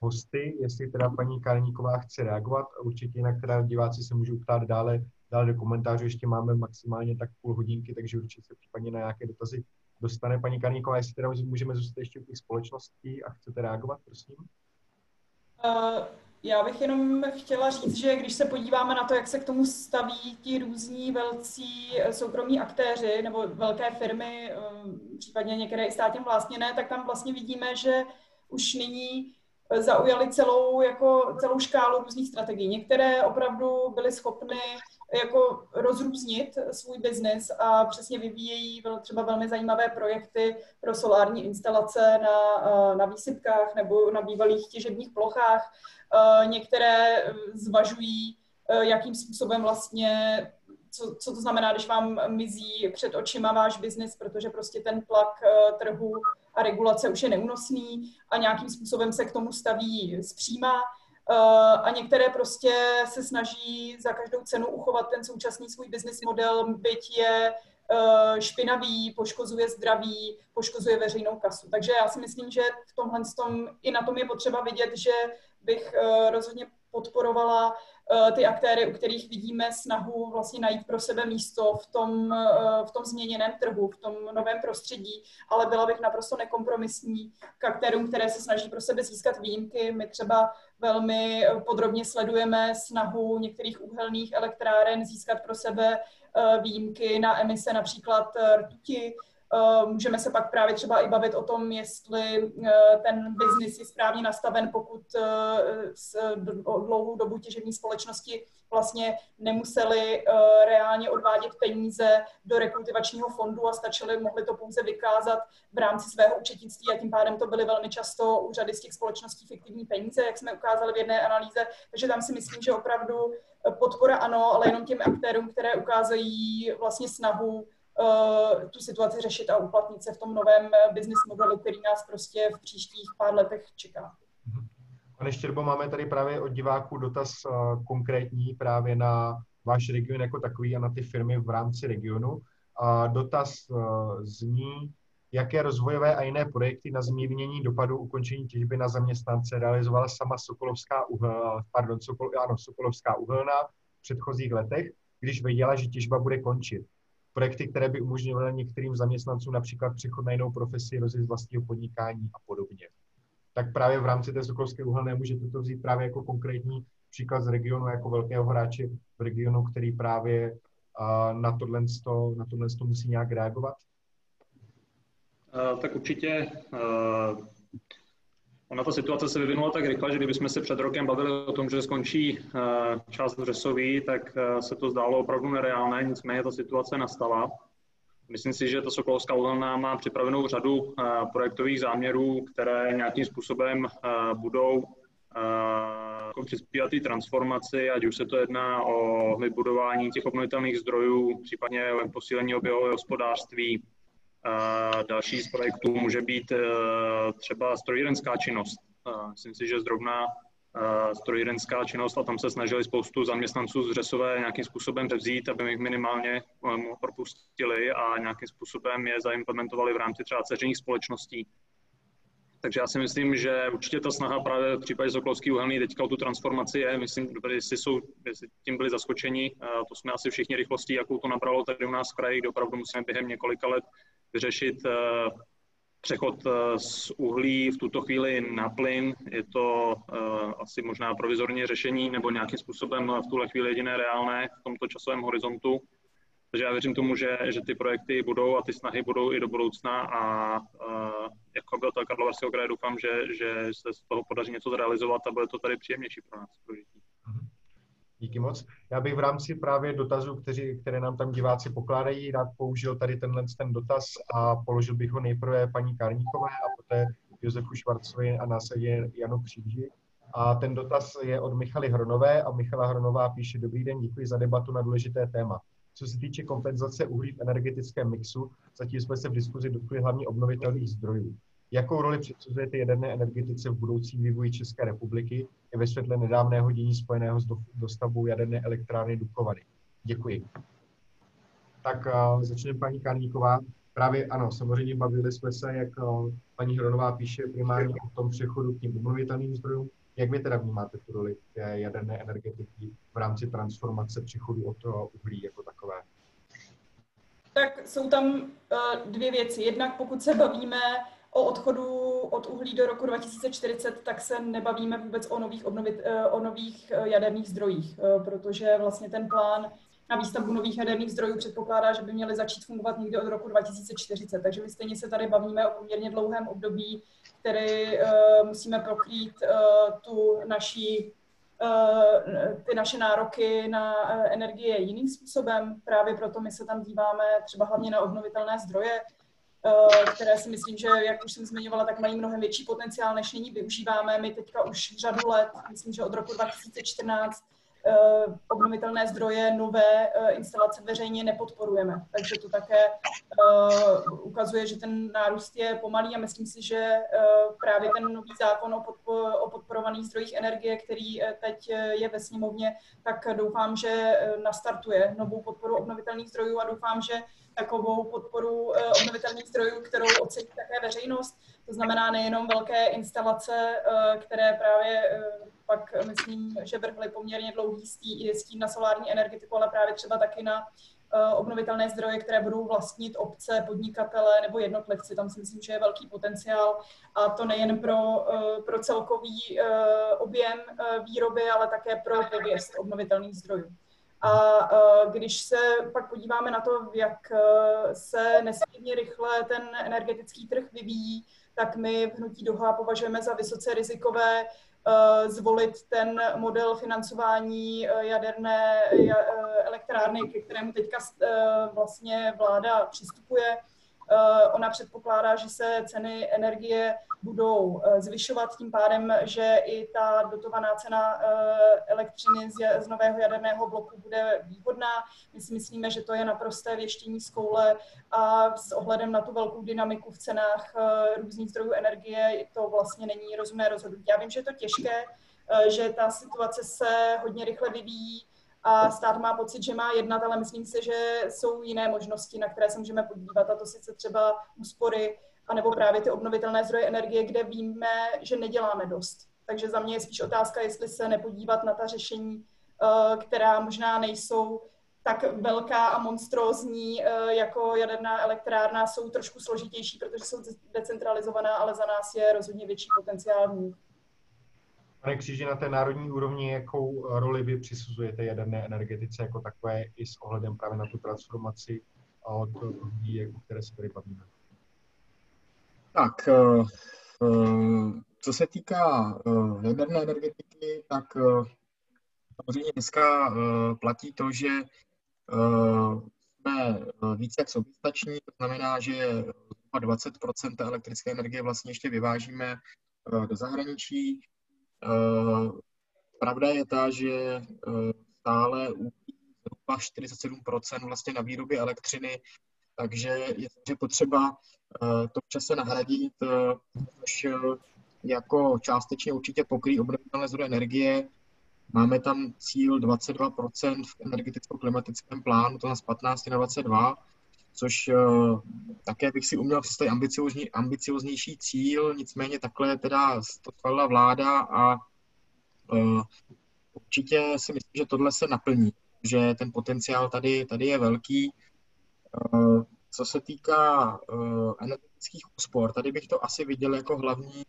hosty, jestli teda paní Karníková chce reagovat. Určitě jinak teda diváci se můžou ptát dále, dále do komentářů, ještě máme maximálně tak půl hodinky, takže určitě se případně na nějaké dotazy dostane paní Karníková, jestli teda můžeme zůstat ještě u těch společností a chcete reagovat, prosím. Uh, já bych jenom chtěla říct, že když se podíváme na to, jak se k tomu staví ti různí velcí eh, soukromí aktéři nebo velké firmy, eh, případně některé i státně vlastněné, tak tam vlastně vidíme, že už nyní eh, zaujali celou, jako, celou škálu různých strategií. Některé opravdu byly schopny jako rozrůznit svůj biznis a přesně vyvíjejí třeba velmi zajímavé projekty pro solární instalace na, na výsypkách nebo na bývalých těžebních plochách. Některé zvažují, jakým způsobem vlastně co, co to znamená, když vám mizí před očima váš biznis, protože prostě ten tlak trhu a regulace už je neúnosný a nějakým způsobem se k tomu staví zpříma. Eh, a některé prostě se snaží za každou cenu uchovat ten současný svůj business model, byť je eh, špinavý, poškozuje zdraví, poškozuje veřejnou kasu. Takže já si myslím, že v tomhle tom, i na tom je potřeba vidět, že bych eh, rozhodně podporovala ty aktéry, u kterých vidíme snahu vlastně najít pro sebe místo v tom, eh, v tom změněném trhu, v tom novém prostředí, ale byla bych naprosto nekompromisní k aktérům, které se snaží pro sebe získat výjimky. My třeba velmi eh, podrobně sledujeme snahu některých úhelných elektráren získat pro sebe výjimky na emise například rtuti, Eh, můžeme se pak právě třeba i bavit o tom, jestli eh, ten biznis je správně nastaven, pokud eh, s dlouhou dobu těžební společnosti vlastně nemuseli reálně odvádět peníze do rekultivačního fondu a stačili, mohli to pouze vykázat v rámci svého účetnictví a tím pádem to byly velmi často úřady z těch společností fiktivní peníze, jak jsme ukázali v jedné analýze. Takže tam si myslím, že opravdu podpora ano, ale jenom těm aktérům, které ukázají vlastně snahu tu situaci řešit a uplatnit se v tom novém eh, business modelu, který nás prostě v příštích pár letech čeká. Pane Štěrbo, máme tady právě od diváků dotaz uh, konkrétní právě na váš region jako takový a na ty firmy v rámci regionu. A dotaz zní, jaké rozvojové a jiné projekty na zmírnění dopadu ukončení těžby na zaměstnance realizovala sama Sokolovská, uhl, pardon, Sokol, ano, Sokolovská uhelná v předchozích letech, když věděla, že těžba bude končit projekty, které by umožňovaly některým zaměstnancům například přechod na jinou profesi, rozjezd vlastního podnikání a podobně. Tak právě v rámci té Sokolské uhelné můžete to vzít právě jako konkrétní příklad z regionu, jako velkého hráče v regionu, který právě na tohle, na tohle musí nějak reagovat? Uh, tak určitě uh, Ona ta situace se vyvinula tak rychle, že kdybychom se před rokem bavili o tom, že skončí eh, část Řesový, tak eh, se to zdálo opravdu nereálné, nicméně ta situace nastala. Myslím si, že ta Sokolovská uhelná má připravenou řadu eh, projektových záměrů, které nějakým způsobem budou jako přispívat té transformaci, ať už se to jedná o vybudování těch obnovitelných zdrojů, případně o posílení oběhového hospodářství, Další z projektů může být eh, třeba strojírenská činnost. Myslím si, že zrovna eh, strojírenská činnost a tam se snažili spoustu zaměstnanců z Řesové nějakým způsobem převzít, aby jich minimálně eh, propustili a nějakým způsobem je zaimplementovali v rámci třeba ceřených společností. Takže já si myslím, že určitě ta snaha právě v případě Sokolovský uhelný teďka o tu transformaci je, myslím, jestli, jsou, jestli tím byli zaskočeni, to jsme asi všichni rychlostí, jakou to nabralo tady u nás v kraji, kde opravdu musíme během několika let vyřešit eh, přechod eh, z uhlí v tuto chvíli na plyn. Je to eh, asi možná provizorní řešení nebo nějakým způsobem v tuhle chvíli jediné reálné v tomto časovém horizontu. Takže já věřím tomu, že, že ty projekty budou a ty snahy budou i do budoucna a, a jako to Karlovarského kraje doufám, že, že se z toho podaří něco zrealizovat a bude to tady příjemnější pro nás pro. Díky moc. Já bych v rámci právě dotazů, kteří, které nám tam diváci pokládají, rád použil tady tenhle ten dotaz a položil bych ho nejprve paní Karníkové a poté Josefu Švarcovi a následně Janu Kříži. A ten dotaz je od Michaly Hronové a Michala Hronová píše, dobrý den, děkuji za debatu na důležité téma. Co se týče kompenzace uhlí v energetickém mixu, zatím jsme se v diskuzi dotkli hlavně obnovitelných zdrojů. Jakou roli přisuzujete jaderné energetice v budoucím vývoji České republiky i ve světle nedávného dění spojeného s dostavbou jaderné elektrárny Dukovany? Děkuji. Tak uh, začneme paní Karníková. Právě ano, samozřejmě bavili jsme se, jak uh, paní Hronová píše primárně o tom přechodu k tím obnovitelným zdrojům. Jak vy teda vnímáte tu roli jaderné energetiky v rámci transformace přechodu od toho uhlí jako takové? Tak jsou tam uh, dvě věci. Jednak pokud se bavíme o odchodu od uhlí do roku 2040, tak se nebavíme vůbec o nových, obnovit, eh, o nových eh, jaderných zdrojích, eh, protože vlastně ten plán na výstavbu nových jaderných zdrojů předpokládá, že by měly začít fungovat někdy od roku 2040. Takže my stejně se tady bavíme o poměrně dlouhém období, který musíme prokrýt uh, tu naší, ty naše nároky na energie jiným způsobem. Právě proto my se tam díváme třeba hlavně na obnovitelné zdroje, které si myslím, že, jak už jsem zmiňovala, tak mají mnohem větší potenciál, než nyní využíváme. My teďka už řadu let, myslím, že od roku 2014, eh, obnovitelné zdroje, nové eh, instalace veřejně nepodporujeme. Takže to také ukazuje, že ten nárůst je pomalý a myslím si, že právě ten nový zákon o, podpo- o podporovaných zdrojích energie, který teď je ve sněmovně, tak doufám, že nastartuje novou podporu obnovitelných zdrojů a doufám, že takovou podporu eh, obnovitelných zdrojů, kterou ocení také veřejnost. To znamená nejenom velké instalace, eh, které právě eh, pak myslím, že vrhli poměrně dlouhý stí, stín na solární energetiku, ale právě třeba taky na obnovitelné zdroje, které budou vlastnit obce, podnikatele nebo jednotlivci. Tam si myslím, že je velký potenciál a to nejen pro, pro celkový objem výroby, ale také pro pověst obnovitelných zdrojů. A když se pak podíváme na to, jak se nesmírně rychle ten energetický trh vyvíjí, tak my v Hnutí Doha považujeme za vysoce rizikové zvolit ten model financování jaderné elektrárny, ke kterému teďka vlastně vláda přistupuje. Eh, ona předpokládá, že se ceny energie budou eh, zvyšovat tím pádem, že i ta dotovaná cena eh, elektřiny z nového jaderného bloku bude výhodná. My si myslíme, že to je naprosté věštění z koule a s ohledem na tu velkou dynamiku v cenách různých zdrojů energie to vlastně není rozumné rozhodnutí. Já vím, že je to těžké, že ta situace se hodně rychle vyvíjí, a stát má pocit, že má jednat, ale myslím si, že jsou jiné možnosti, na které se můžeme podívat, a to sice třeba úspory, anebo právě ty obnovitelné zdroje energie, kde víme, že neděláme dost. Takže za mě je spíš otázka, jestli se nepodívat na ta řešení, eh, která možná nejsou tak velká a monstrózní eh, jako jaderná elektrárna, jsou trošku složitější, protože jsou decentralizovaná, ale za nás je rozhodně větší potenciál v nich. Pane Kříži, na té národní úrovni, jakou roli vy přisuzujete jaderné energetice jako takové i s ohledem právě na tu transformaci a od lidí, které se tady bavíme? Tak, eh, eh, co se týká eh, jaderné energetiky, tak samozřejmě dneska platí to, že jsme více jak soběstační, to znamená, že zhruba 20% elektrické energie vlastně ještě vyvážíme do zahraničí. Eh, pravda je ta, že eh, stále zhruba 47% vlastně na výrobě elektřiny, takže je potřeba eh, to v čase nahradit, což jako částečně určitě pokryjí obnovitelné zdroje energie. Máme tam cíl 22% v energeticko-klimatickém plánu, to z 15 na 22, což uh, také bych si uměl představit ambiciozní, ambicioznější cíl, nicméně takhle teda to schválila vláda a uh, určitě si myslím, že tohle se naplní, že ten potenciál tady, tady je velký. Uh, co se týká energetických úspor, tady bych to asi viděl jako hlavní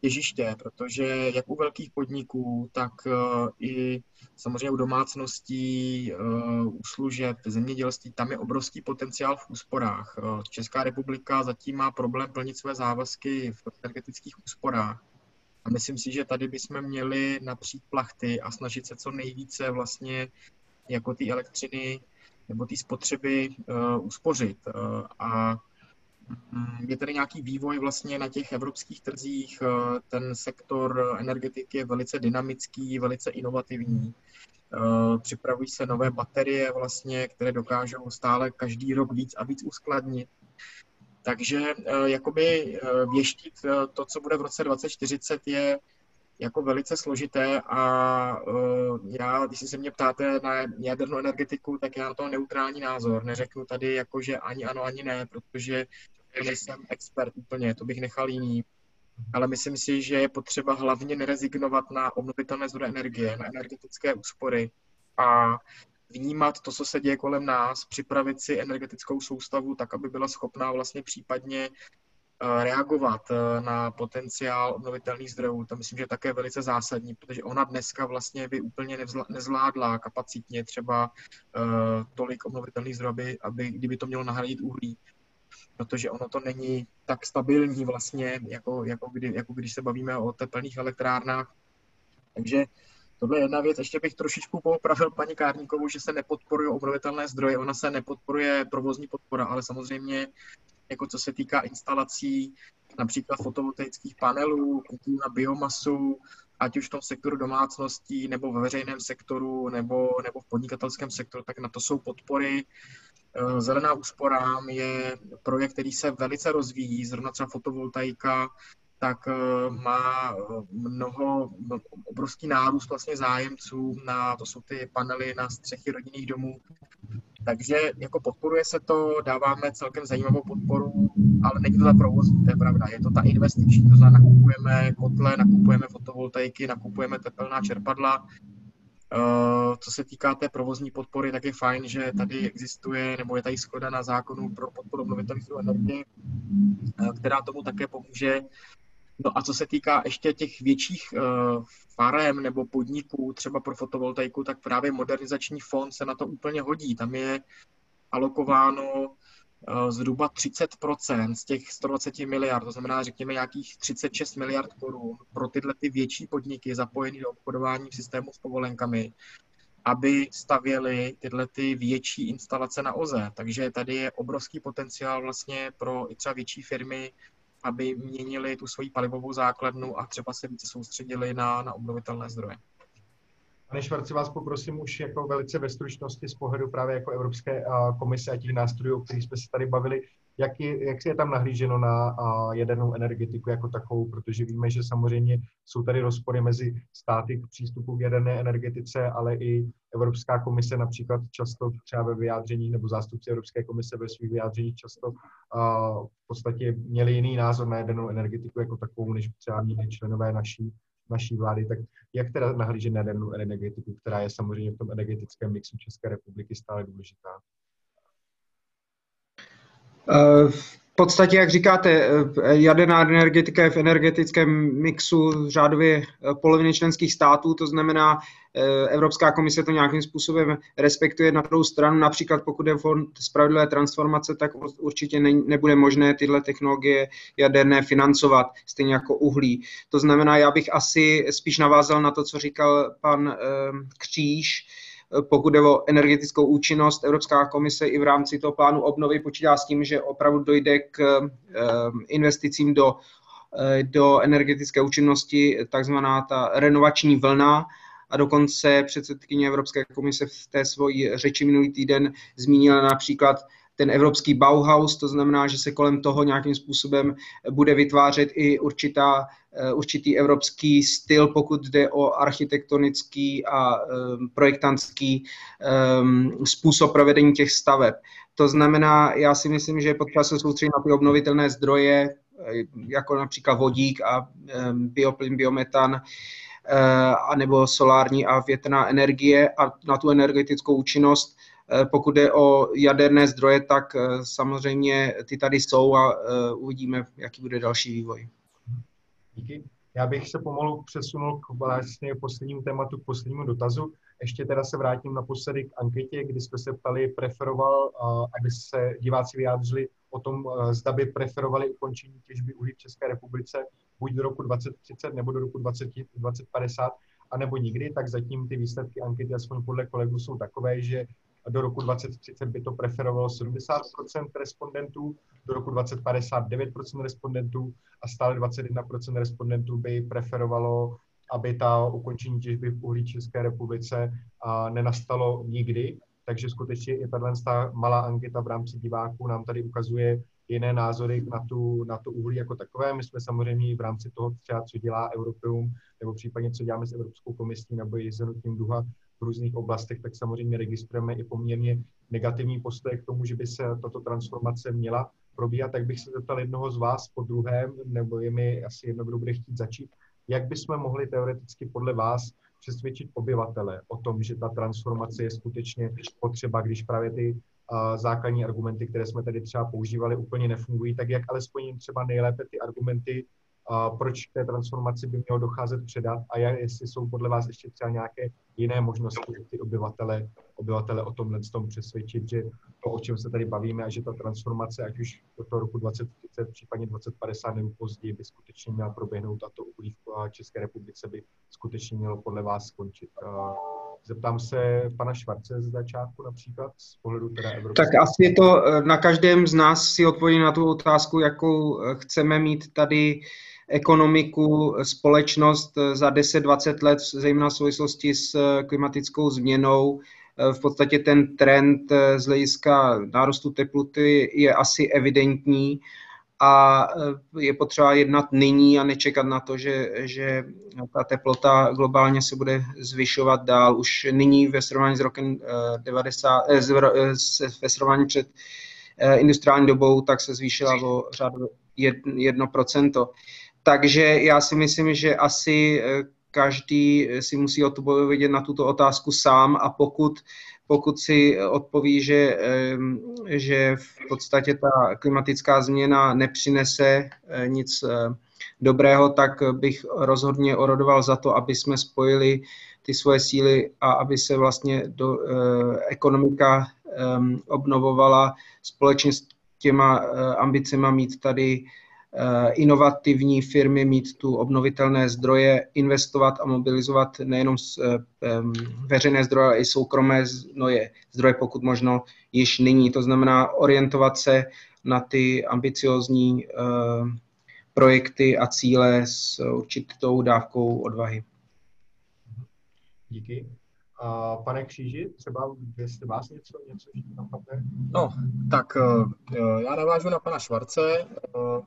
těžiště, protože jak u velkých podniků, tak eh, i samozřejmě u domácností, eh, u služeb, zemědělství, tam je obrovský potenciál v úsporách. Eh, Česká republika zatím má problém plnit své závazky v energetických úsporách. A myslím si, že tady bychom měli napřít plachty a snažit se co nejvíce vlastně jako ty elektřiny nebo ty spotřeby uh, uspořit. Uh, a je tady nějaký vývoj vlastně na těch evropských trzích. Eh, ten sektor energetiky je velice dynamický, velice inovativní. Eh, připravují se nové baterie vlastně, které dokážou stále každý rok víc a víc uskladnit. Takže eh, jakoby věštit to, co bude v roce 2040, je jako velice složité a já, když se mě ptáte na jadernou energetiku, tak já na to neutrální názor. Neřeknu tady jako, že ani ano, ani ne, protože nejsem expert úplně, to bych nechal jiný. Ale myslím si, že je potřeba hlavně nerezignovat na obnovitelné zdroje energie, na energetické úspory a vnímat to, co se děje kolem nás, připravit si energetickou soustavu tak, aby byla schopná vlastně případně eh, reagovat eh, na potenciál obnovitelných zdrojů. To myslím, že je také velice zásadní, protože ona dneska vlastně by úplně nezvládla kapacitně třeba uh, tolik obnovitelných zdrojů, aby, aby, kdyby to mělo nahradit uhlí protože ono to není tak stabilní vlastně, jako, jako, kdy, jako když se bavíme o teplných elektrárnách. Takže tohle je jedna věc. Ještě bych trošičku popravil paní Kárníkovou, že se nepodporují obnovitelné zdroje. Ona se nepodporuje provozní podpora, ale samozřejmě jako co se týká instalací, například fotovoltaických panelů, na biomasu, ať už v tom sektoru domácností, nebo ve veřejném sektoru, nebo, nebo v podnikatelském sektoru, tak na to jsou podpory. Eh, Zelená úsporám je projekt, který se velice rozvíjí, zrovna třeba fotovoltaika, tak eh, má eh, mnoho, obrovský nárůst vlastně zájemců na, to jsou ty panely na střechy rodinných domů. Takže jako podporuje se to, dáváme celkem zajímavou podporu ale není to ta provozní, to je pravda. Je to ta investiční, to znamená, nakupujeme kotle, nakupujeme fotovoltaiky, nakupujeme tepelná čerpadla. Eh, co se týká té provozní podpory, tak je fajn, že tady existuje, nebo je tady schoda na zákonu pro podporu obnovitelných zdrojů energie, eh, která tomu také pomůže. No a co se týká ještě těch větších uh, farem nebo podniků, třeba pro fotovoltaiku, tak právě modernizační fond se na to úplně hodí. Tam je alokováno zhruba 30% z těch 120 miliard, to znamená, řekněme, nějakých 36 miliard korun pro tyhle ty větší podniky zapojené do obchodování v systému s povolenkami, aby stavěly tyhle ty větší instalace na OZE. Takže tady je obrovský potenciál vlastně pro i třeba větší firmy aby měnili tu svoji palivovou základnu a třeba se více soustředili na, na obnovitelné zdroje. Pane Švarci, vás poprosím už jako velice ve stručnosti z pohledu právě jako Evropské komise a těch nástrojů, o kterých jsme se tady bavili, jak, je, jak je tam nahlíženo na jadernou energetiku jako takovou, protože víme, že samozřejmě jsou tady rozpory mezi státy k přístupu k jaderné energetice, ale i Evropská komise například často třeba ve vyjádření nebo zástupci Evropské komise ve svých vyjádřeních často v podstatě měli jiný názor na jadernou energetiku jako takovou, než třeba měli členové naší naší vlády, tak jak teda nahlížet na jadernou energetiku, která je samozřejmě v tom energetickém mixu České republiky stále důležitá? V podstatě, jak říkáte, jaderná energetika je v energetickém mixu řádově poloviny členských států, to znamená, Evropská komise to nějakým způsobem respektuje na druhou stranu. Například pokud je fond spravedlivé transformace, tak určitě ne, nebude možné tyhle technologie jaderné financovat, stejně jako uhlí. To znamená, já bych asi spíš navázal na to, co říkal pan Kříž, pokud jde o energetickou účinnost, Evropská komise i v rámci toho plánu obnovy počítá s tím, že opravdu dojde k eh, investicím do, eh, do energetické účinnosti, takzvaná ta renovační vlna, a dokonce předsedkyně Evropské komise v té svoji řeči minulý týden zmínila například ten evropský Bauhaus, to znamená, že se kolem toho nějakým způsobem bude vytvářet i určitá, eh, určitý evropský styl, pokud jde o architektonický a um, projektantský um, způsob provedení těch staveb. To znamená, já si myslím, že potřeba se soustředit na ty obnovitelné zdroje, eh, jako například vodík a bioplyn, biometan, anebo solární a větrná energie a na tu energetickou účinnost Eh, pokud je o jaderné zdroje, tak eh, samozřejmě ty tady jsou a eh, uvidíme, jaký bude další vývoj. Díky. Já bych se pomalu přesunul k vlastně poslednímu tématu, k poslednímu dotazu. Ještě teda se vrátím naposledy k anketě, kdy jsme se ptali, preferoval, aby se diváci vyjádřili o tom, zda by preferovali ukončení těžby uhlí v České republice buď do roku 2030 nebo do roku 20, 2050, anebo nikdy, tak zatím ty výsledky ankety, aspoň podle kolegů, jsou takové, že do roku 2030 by to preferovalo 70% respondentů, do roku 2050 9 respondentů a stále 21% respondentů by preferovalo, aby ta ukončení těžby v uhlí České republice nenastalo nikdy. Takže skutečně i tato malá anketa v rámci diváků nám tady ukazuje jiné názory na tu, na tu uhlí jako takové. My jsme samozřejmě v rámci toho třeba, co dělá Europeum, nebo případně co děláme s Evropskou komisí nebo i s hnutím Duha, v různých oblastech, tak samozřejmě registrujeme i poměrně negativní postoje k tomu, že by se tato transformace měla probíhat. Tak bych se zeptal jednoho z vás po druhém, nebo je mi asi jedno, kdo bude chtít začít, jak bychom mohli teoreticky podle vás přesvědčit obyvatele o tom, že ta transformace je skutečně potřeba, když právě ty základní argumenty, které jsme tady třeba používali, úplně nefungují, tak jak alespoň třeba nejlépe ty argumenty proč k té transformaci by mělo docházet předat a jestli jsou podle vás ještě třeba nějaké jiné možnosti, ty obyvatele, obyvatele o tomhle tom přesvědčit, že to, o čem se tady bavíme, a že ta transformace, ať už do toho roku 2030, případně 2050 nebo později, by skutečně měla proběhnout a to uhlí v České republice by skutečně mělo podle vás skončit. Zeptám se pana Švarce z začátku například, z pohledu teda Evropské. Tak asi je to eh, na každém z nás si odpovědět na tu otázku, jakou eh, chceme mít tady ekonomiku, společnost eh, za 10-20 let, zejména v souvislosti s eh, klimatickou změnou. Eh, v podstatě ten trend z hlediska nárůstu teploty je asi evidentní a je potřeba jednat nyní a nečekat na to, že, že ta teplota globálně se bude zvyšovat dál. Už nyní ve srovnání s rokem 90, ve srovnání před industriální dobou, tak se zvýšila o řádu 1%. Takže já si myslím, že asi každý si musí odpovědět na tuto otázku sám a pokud, pokud si odpoví, že, že v podstatě ta klimatická změna nepřinese nic dobrého, tak bych rozhodně orodoval za to, aby jsme spojili ty svoje síly a aby se vlastně do, ekonomika obnovovala společně s těma ambicema mít tady Eh, inovativní firmy mít tu obnovitelné zdroje, investovat a mobilizovat nejenom eh, veřejné zdroje, ale i soukromé zdroje, zdroje pokud možno již nyní. To znamená orientovat se na ty ambiciozní eh, projekty a cíle s určitou dávkou odvahy. Díky. A pane Kříži, třeba jestli vás něco, něco napadne? No, tak já navážu na pana Švarce. Eh,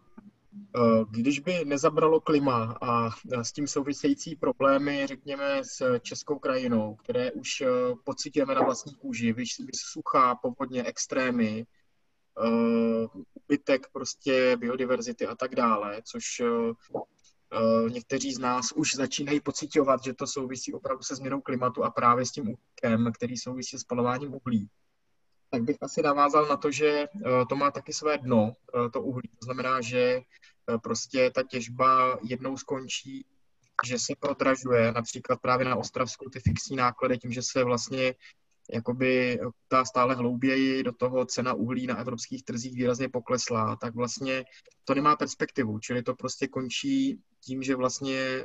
když by nezabralo klima a s tím související problémy, řekněme, s českou krajinou, které už eh, pocitujeme na vlastní kůži, suchá, povodně, extrémy, eh, ubytek prostě biodiverzity a tak dále, což někteří z nás už začínají pocitovat, že to souvisí opravdu se změnou klimatu a právě s tím úkykem, který souvisí s spalováním uhlí tak bych asi navázal na to, že to má taky své dno, to uhlí. To znamená, že Eh, prostě ta těžba jednou skončí, že se prodražuje, například právě na Ostravsku ty fixní náklady, tím, že se vlastně jakoby ta stále hlouběji do toho cena uhlí na evropských trzích výrazně poklesla, tak vlastně to nemá perspektivu, čili to prostě končí tím, že vlastně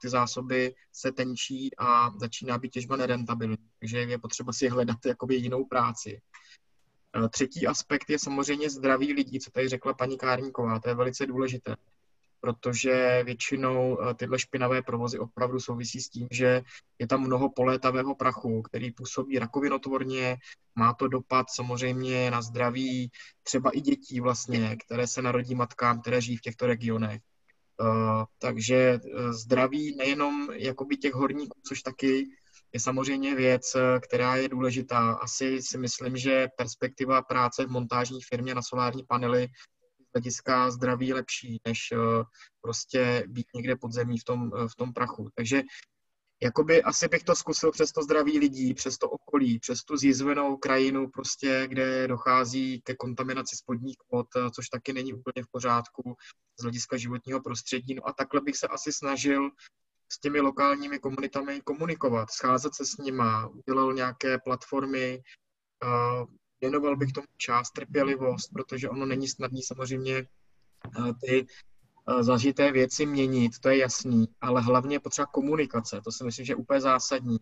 ty zásoby se tenčí a začíná být těžba nerentabilní. Takže je potřeba si hledat jakoby jinou práci. Eh, třetí aspekt je samozřejmě zdraví lidí, co tady řekla paní Kárníková, to je velice důležité, protože většinou eh, tyhle špinavé provozy opravdu souvisí s tím, že je tam mnoho polétavého prachu, který působí rakovinotvorně, má to dopad samozřejmě na zdraví třeba i dětí vlastně, které se narodí matkám, které žijí v těchto regionech. Uh, takže zdraví nejenom jakoby těch horníků, což taky je samozřejmě věc, eh, která je důležitá. Asi si myslím, že perspektiva práce v montážní firmě na solární panely z hlediska zdraví lepší, než eh, prostě být někde pod zemí v tom, eh, v tom prachu. Takže jakoby asi bych to zkusil přes to zdraví lidí, přes to okolí, přes tu zjizvenou krajinu, prostě, kde dochází ke kontaminaci spodních vod, což taky není úplně v pořádku z hlediska životního prostředí. No a takhle bych se asi snažil s těmi lokálními komunitami komunikovat, scházet se s nima, udělal nějaké platformy, věnoval bych tomu čas, trpělivost, protože ono není snadné samozřejmě ty zažité věci měnit, to je jasný, ale hlavně potřeba komunikace, to si myslím, že je úplně zásadní.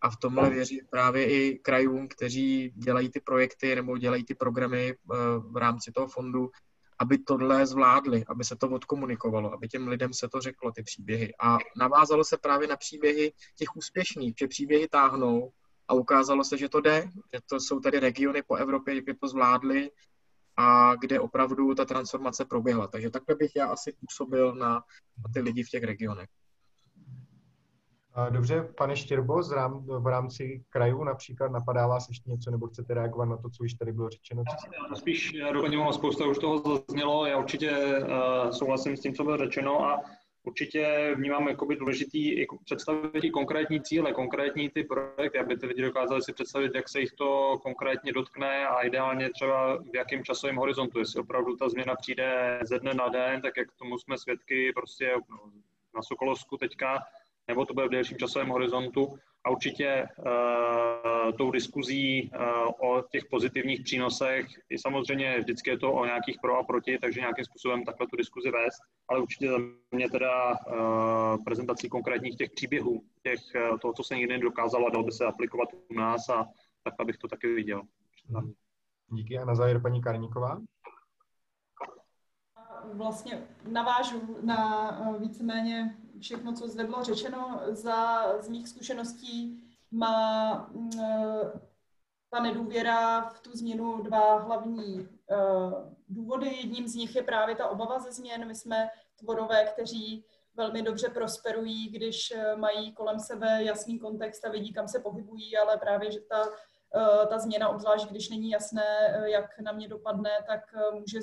A v tomhle věří právě i krajům, kteří dělají ty projekty nebo dělají ty programy v rámci toho fondu, aby tohle zvládli, aby se to odkomunikovalo, aby těm lidem se to řeklo, ty příběhy. A navázalo se právě na příběhy těch úspěšných, že příběhy táhnou a ukázalo se, že to jde, že to jsou tady regiony po Evropě, kde to zvládli a kde opravdu ta transformace proběhla. Takže takhle bych já asi působil na, na ty lidi v těch regionech. Dobře, pane Štěrbo, v rámci krajů například napadá vás ještě něco, nebo chcete reagovat na to, co už tady bylo řečeno? Já spíš doplním, spousta už toho zaznělo, já určitě uh, souhlasím s tím, co bylo řečeno a určitě vnímám jakoby důležitý i představit konkrétní cíle, konkrétní ty projekty, aby ty lidi dokázali si představit, jak se jich to konkrétně dotkne a ideálně třeba v jakém časovém horizontu. Jestli opravdu ta změna přijde ze dne na den, tak jak tomu jsme svědky prostě na Sokolovsku teďka, nebo to bude v delším časovém horizontu. A určitě uh, tou diskuzí uh, o těch pozitivních přínosech, i samozřejmě vždycky je to o nějakých pro a proti, takže nějakým způsobem takhle tu diskuzi vést, ale určitě za mě teda uh, prezentací konkrétních těch příběhů, těch, uh, toho, co se nikdy nedokázalo a dalo by se aplikovat u nás a tak abych to taky viděl. Díky a na závěr paní Karníková vlastně navážu na víceméně všechno, co zde bylo řečeno. Za, z mých zkušeností má mm, eh, ta nedůvěra v tu změnu dva hlavní uh, důvody. Jedním z nich je právě ta obava ze změn. My jsme tvorové, kteří velmi dobře prosperují, když eh, mají kolem sebe jasný kontext a vidí, kam se pohybují, ale právě, že ta ta změna, obzvlášť když není jasné, jak na mě dopadne, tak může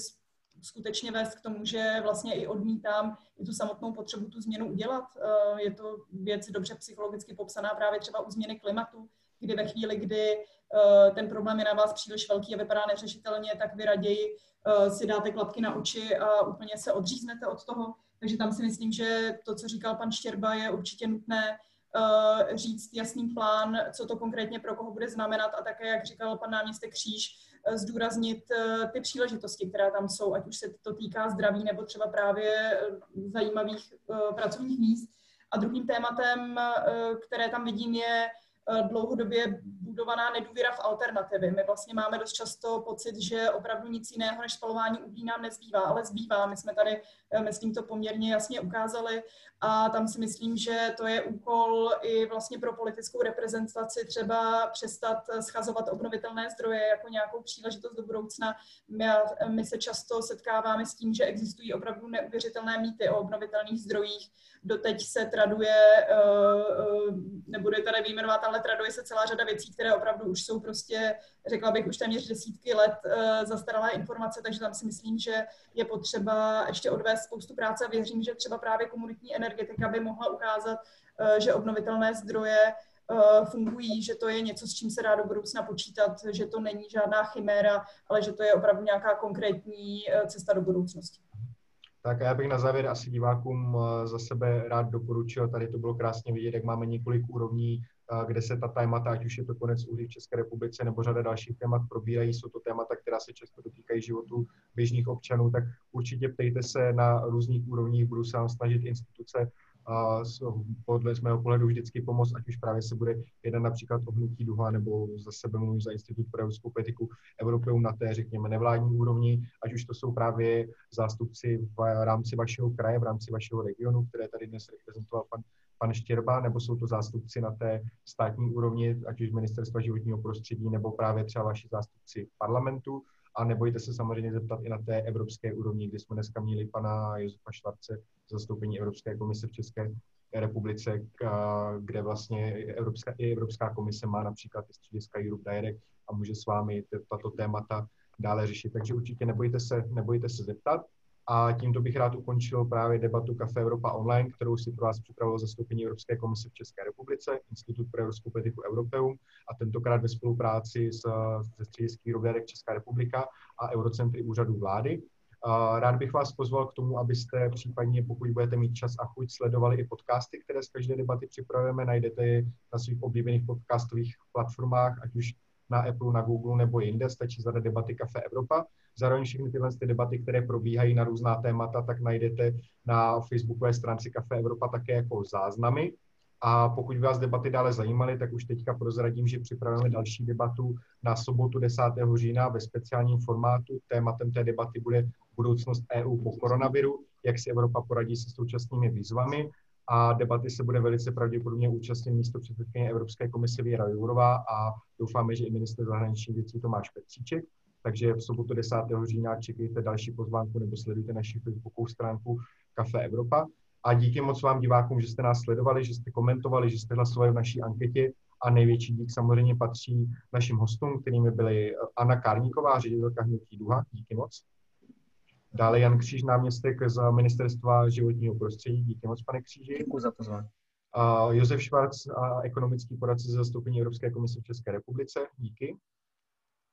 skutečně vést k tomu, že vlastně i odmítám i tu samotnou potřebu tu změnu udělat. Je to věc dobře psychologicky popsaná právě třeba u změny klimatu, kdy ve chvíli, kdy ten problém je na vás příliš velký a vypadá neřešitelně, tak vy raději si dáte klapky na oči a úplně se odříznete od toho. Takže tam si myslím, že to, co říkal pan Štěrba, je určitě nutné říct jasný plán, co to konkrétně pro koho bude znamenat a také, jak říkal pan náměstek Kříž, zdůraznit uh, ty příležitosti, které tam jsou, ať už se to týká zdraví nebo třeba právě zajímavých pracovních míst. A druhým tématem, které tam vidím, je Eh, dlouhodobě budovaná nedůvěra v alternativy. My vlastně máme dost často pocit, že opravdu nic jiného než spalování uhlí nám nezbývá, ale zbývá. My jsme tady, eh, myslím, to poměrně jasně ukázali a tam si myslím, že to je úkol i vlastně pro politickou reprezentaci třeba přestat schazovat obnovitelné zdroje jako nějakou příležitost do budoucna. My, my se často setkáváme s tím, že existují opravdu neuvěřitelné mýty o obnovitelných zdrojích. Doteď se traduje, eh, nebudu je tady vyjmenovat, ale traduje se celá řada věcí, které opravdu už jsou prostě, řekla bych, už téměř desítky let zastaralé informace, takže tam si myslím, že je potřeba ještě odvést spoustu práce a věřím, že třeba právě komunitní energetika by mohla ukázat, uh, že obnovitelné zdroje uh, fungují, že to je něco, s čím se dá do budoucna počítat, že to není žádná chiméra, ale že to je opravdu nějaká konkrétní cesta do budoucnosti. Tak já bych na závěr asi divákům za sebe rád doporučil, tady to bylo krásně vidět, jak máme několik úrovní kde se ta témata, ať už je to konec uhlí v České republice nebo řada dalších témat probírají, jsou to témata, která se často dotýkají životu běžných občanů, tak určitě ptejte se na různých úrovních, budu se vám snažit instituce a podle z mého pohledu vždycky pomoct, ať už právě se bude jednat například o hnutí duha, nebo za sebe mluvím za Institut pro evropskou politiku Evropou na té, řekněme, nevládní úrovni, ať už to jsou právě zástupci v rámci vašeho kraje, v rámci vašeho regionu, které tady dnes reprezentoval pan pan Štěrba, nebo jsou to zástupci na té státní úrovni, ať už ministerstva životního prostředí, nebo právě třeba vaši zástupci parlamentu. A nebojte se samozřejmě zeptat i na té evropské úrovni, kdy jsme dneska měli pana Josefa Švarce, zastoupení Evropské komise v České republice, kde vlastně Evropská, i Evropská komise má například i střediska Europe Direct a může s vámi tato témata dále řešit. Takže určitě nebojte se, nebojte se zeptat. A tímto bych rád ukončil právě debatu Café Evropa Online, kterou si pro vás připravilo zastoupení Evropské komise v České republice, Institut pro evropskou politiku Europeum a tentokrát ve spolupráci s, se středisky Rověrek Česká republika a Eurocentry úřadu vlády. Rád bych vás pozval k tomu, abyste případně, pokud budete mít čas a chuť, sledovali i podcasty, které z každé debaty připravujeme. Najdete je na svých oblíbených podcastových platformách, ať už na Apple, na Google nebo jinde. Stačí zadat debaty Café Evropa. Zároveň všechny tyhle ty debaty, které probíhají na různá témata, tak najdete na facebookové stránce Café Evropa také jako záznamy. A pokud vás debaty dále zajímaly, tak už teďka prozradím, že připravujeme další debatu na sobotu 10. října ve speciálním formátu. Tématem té debaty bude budoucnost EU po koronaviru, jak si Evropa poradí se současnými výzvami. A debaty se bude velice pravděpodobně účastnit místo předsedkyně Evropské komise Věra Jourová a doufáme, že i minister zahraničních věcí Tomáš Petříček. Takže v sobotu 10. října čekejte další pozvánku nebo sledujte naši facebookovou stránku Kafe Evropa. A díky moc vám divákům, že jste nás sledovali, že jste komentovali, že jste hlasovali v naší anketě. A největší dík samozřejmě patří našim hostům, kterými byly Anna Kárníková, ředitelka Hnutí Duha. Díky moc. Dále Jan Kříž, náměstek z Ministerstva životního prostředí. Díky moc, pane Kříži. Děkuji za pozvání. Josef Švarc, ekonomický poradce ze zastoupení Evropské komise v České republice. Díky.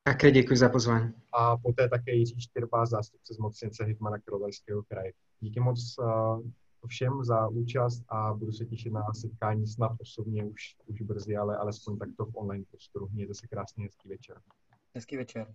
Také děkuji za pozvání. A poté také Jiří Štěrba, zástupce zmocněnce Hitmana Královéského kraje. Díky moc uh, všem za účast a budu se těšit na setkání snad osobně už, už brzy, ale alespoň takto v online prostoru. Mějte se krásný hezký večer. Hezký večer.